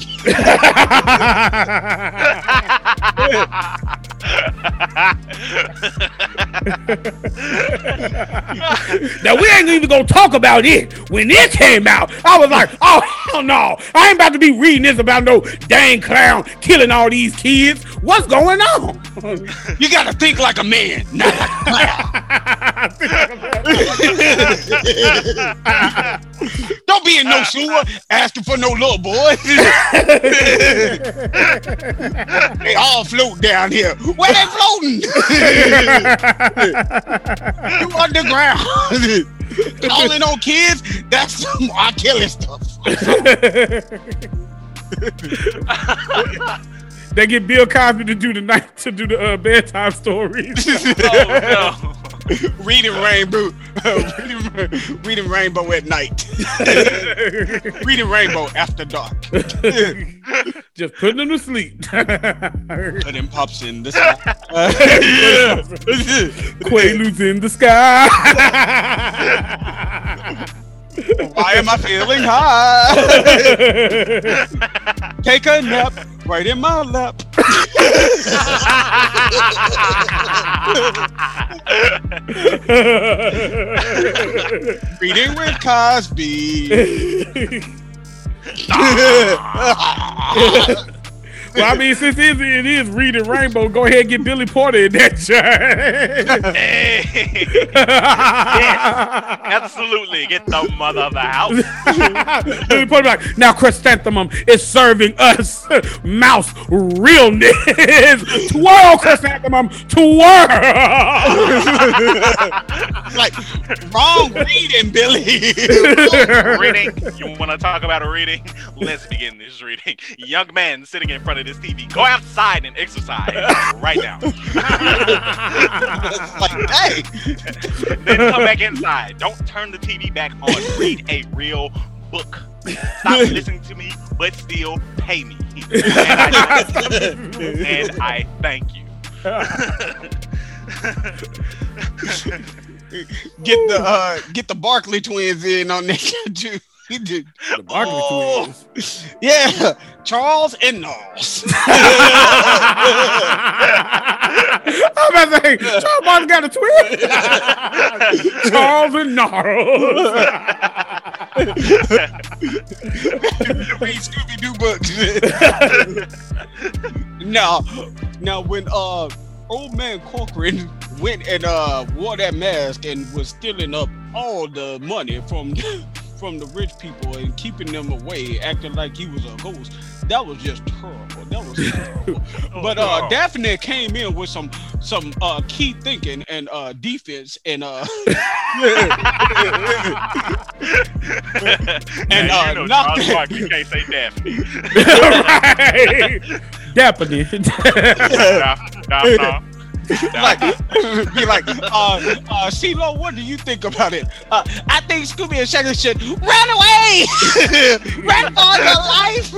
now we ain't even gonna talk about it. When it came out, I was like, oh hell no. I ain't about to be reading this about no dang clown killing all these kids. What's going on? You gotta think like a man, not like a clown. [laughs] [laughs] Don't be in no sewer asking for no little boy. [laughs] they all float down here. Where they floating? [laughs] you underground. Calling on kids, that's some R. Kelly stuff. they get Bill Cosby to do the night to do the uh, bedtime stories. oh [laughs] reading rainbow, [laughs] reading, reading rainbow at night. [laughs] reading rainbow after dark. Just putting them to sleep. Putting pops in the sky. Quaaludes in the sky. Why am I feeling high? Take a nap right in my lap. Reading with Cosby. [laughs] well, I mean, since it is, it is reading Rainbow, go ahead and get Billy Porter in that shirt. yes, [laughs] absolutely. Get the mother of the house. [laughs] Billy Porter be like, now chrysanthemum is serving us mouse realness. [laughs] twirl chrysanthemum, twirl. like wrong reading, Billy. reading. You want to talk about a reading? Let's begin this reading. Young man sitting in front of this TV. Go outside and exercise [laughs] right now. like, hey. [laughs] then come back inside. Don't turn the TV back on. Read a real book. Stop [laughs] listening to me, but still pay me. And I, and I thank you. Get the uh, get the Barkley twins in on that too. He did. The Barkley Oh. twins. [laughs] Yeah, Charles and Gnarls. [laughs] I'm about to say, Charles Barkley got a twin. [laughs] Charles and Gnarls. Read Scooby Doo books. now, now when uh old man Corcoran went and uh wore that mask and was stealing up all the money from from the rich people and keeping them away, acting like he was a ghost. That was just terrible. That was [laughs] terrible. but uh Daphne came in with some some uh key thinking and uh defense and uh [laughs] and Now, uh you know knocked Charles Barkley, you can't say Daphne. [laughs] right. Daphne. Daph- Daphne. [laughs] like [laughs] be like, uh, uh, CeeLo, what do you think about it? Uh, I think Scooby and Shaggy should run away, [laughs] run for your life.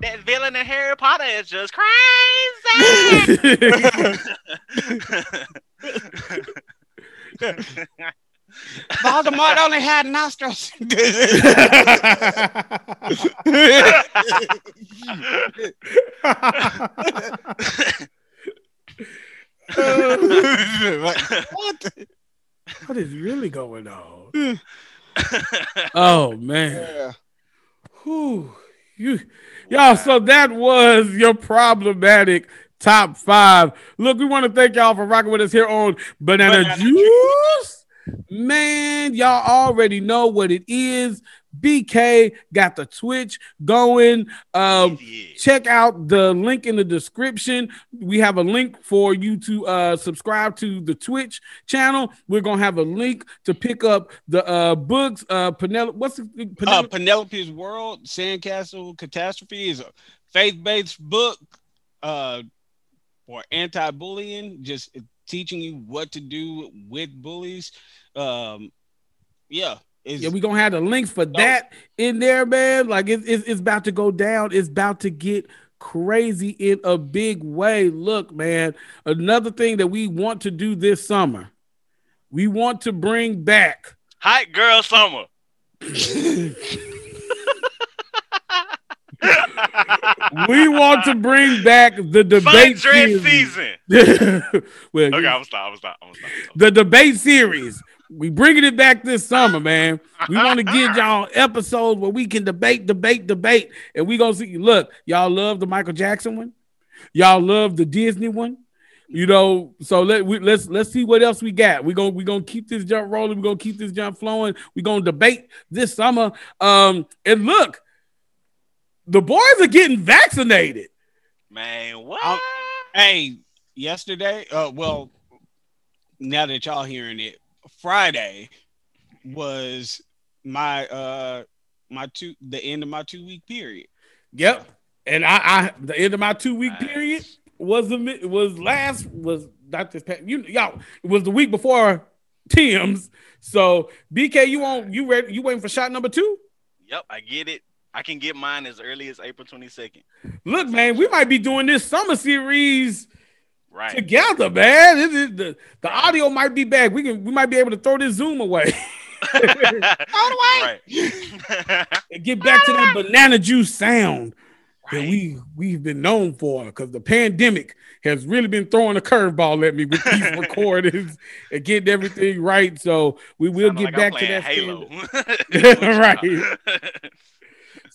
That villain in Harry Potter is just crazy. Voldemort only had nostrils. Like, what? what is really going on? oh man. Yeah. Whew. You, y'all, so that was your problematic top five. Look, we want to thank y'all for rocking with us here on Banana, Banana Juice. Man, y'all already know what it is. BK got the Twitch going. Um, check out the link in the description. We have a link for you to uh, subscribe to the Twitch channel. We're gonna have a link to pick up the uh, books. Uh, Penelope, what's the Uh, Penelope's World, Sandcastle Catastrophe is a faith-based book uh, for anti-bullying, just teaching you what to do with bullies. Um, yeah, it's, Yeah, we're gonna have the links for oh. that in there, man. Like it's, it's it's about to go down. It's about to get crazy in a big way. Look, man, another thing that we want to do this summer, we want to bring back. Hot girl summer. [laughs] We want to bring back the debate series. season. [laughs] well, Okay, I'm stop. I'm stop. I'm stop. the debate series. We bringing it back this summer, man. We want to give y'all episodes where we can debate, debate, debate, and we gonna see. Look, y'all love the Michael Jackson one. Y'all love the Disney one. You know, so let we let's let's see what else we got. We gonna we gonna keep this jump rolling. We gonna keep this jump flowing. We gonna debate this summer. Um, and look, the boys are getting vaccinated. Man, what? Um, hey, yesterday, uh, well, now that y'all hearing it, Friday was my uh my two the end of my two week period. Yep. And I, I the end of my two week Nice. period was the was last was not this past you y'all it was the week before Tim's. So BK, you on you ready? You waiting for shot number two? Yep, I get it. I can get mine as early as April 22nd. Look, man, we might be doing this summer series Right. together, man. This is the the audio might be back. We can we might be able to throw this Zoom away [laughs] throw it right. [laughs] and get back to that banana juice sound that we we've been known for because the pandemic has really been throwing a curveball at me with these [laughs] recordings and getting everything right. So we will Sounded get like I'm back to that playing standard. Halo. Right.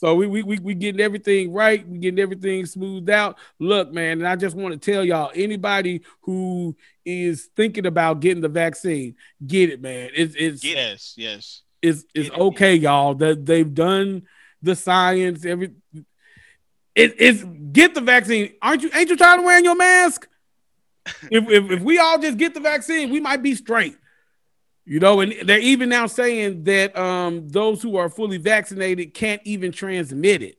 So we we we we getting everything right. We getting everything smoothed out. Look, man, and I just want to tell y'all, anybody who is thinking about getting the vaccine, get it, man. It's it's Yes, yes. it's it's Get it. okay, y'all. That they've done the science. Every it, it's get the vaccine. Aren't you? Ain't you tired of wearing your mask? [laughs] if, if if we all just get the vaccine, we might be straight. You know, and they're even now saying that um those who are fully vaccinated can't even transmit it.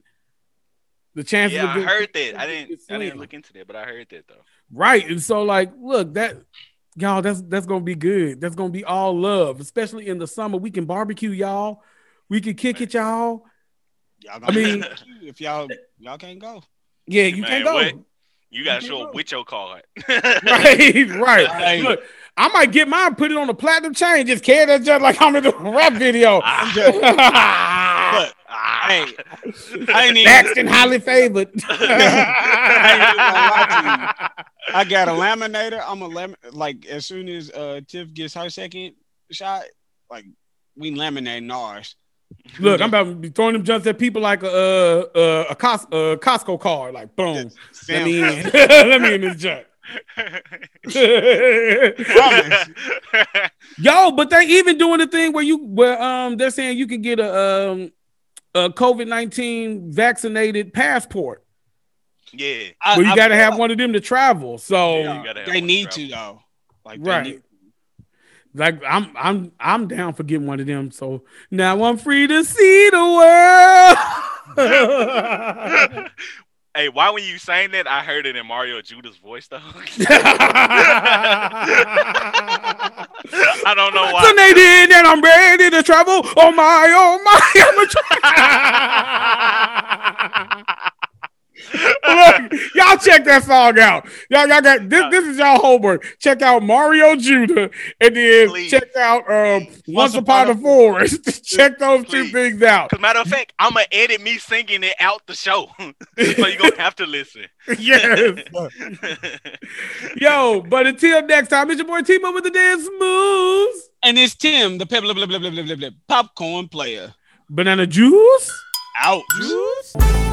The chance. yeah, of I heard that. I didn't. I didn't look into that, but I heard that though. Right. And so, like, look, that y'all, that's that's gonna be good. That's gonna be all love, especially in the summer. We can barbecue, y'all. We can kick it, y'all. Y'all I mean- if y'all y'all can't go. Yeah, you Man, can't go. what? You gotta show up with your card. right, [laughs] right. Hey. Look, I might get mine, put it on a platinum chain, just carry that just like I'm in the rap video. [laughs] I'm just, look, hey, I ain't even. Next and highly favored. [laughs] [laughs] I got a laminator. I'm a lam- like as soon as uh Tiff gets her second shot, like we laminating ours. Look, I'm about to be throwing them jumps at people like a uh, uh, a Cos- uh, Costco card. Like, boom, let me in. let me in this junk. [laughs] Promise. Yo, but they even doing the thing where you where um they're saying you can get a um a COVID nineteen vaccinated passport. yeah. I- But you got to have like one of them to travel. So Yeah, you gotta have They need travel. to though. Like they right. need- Like I'm I'm I'm down for getting one of them. So now I'm free to see the world. [laughs] [laughs] Hey, why when you saying that, I heard it in Mario Judah's voice though. [laughs] I don't know why. and I'm ready to travel. Oh my, oh my, I'm a tra- [laughs] Look, y'all check that song out. Y'all, y'all got this. This is y'all homework. Check out Mario Judah, and then Please. check out um, Once Upon a Forest. check those two things out. Cause matter of fact, I'm gonna edit me singing it out the show, so you're gonna have to listen. yes. Yo, but until next time, it's your boy Timo with the dance moves. And it's Tim, the pebble blah, blah, blah, blah, blah, blah, popcorn player. Banana juice. Out. Juice.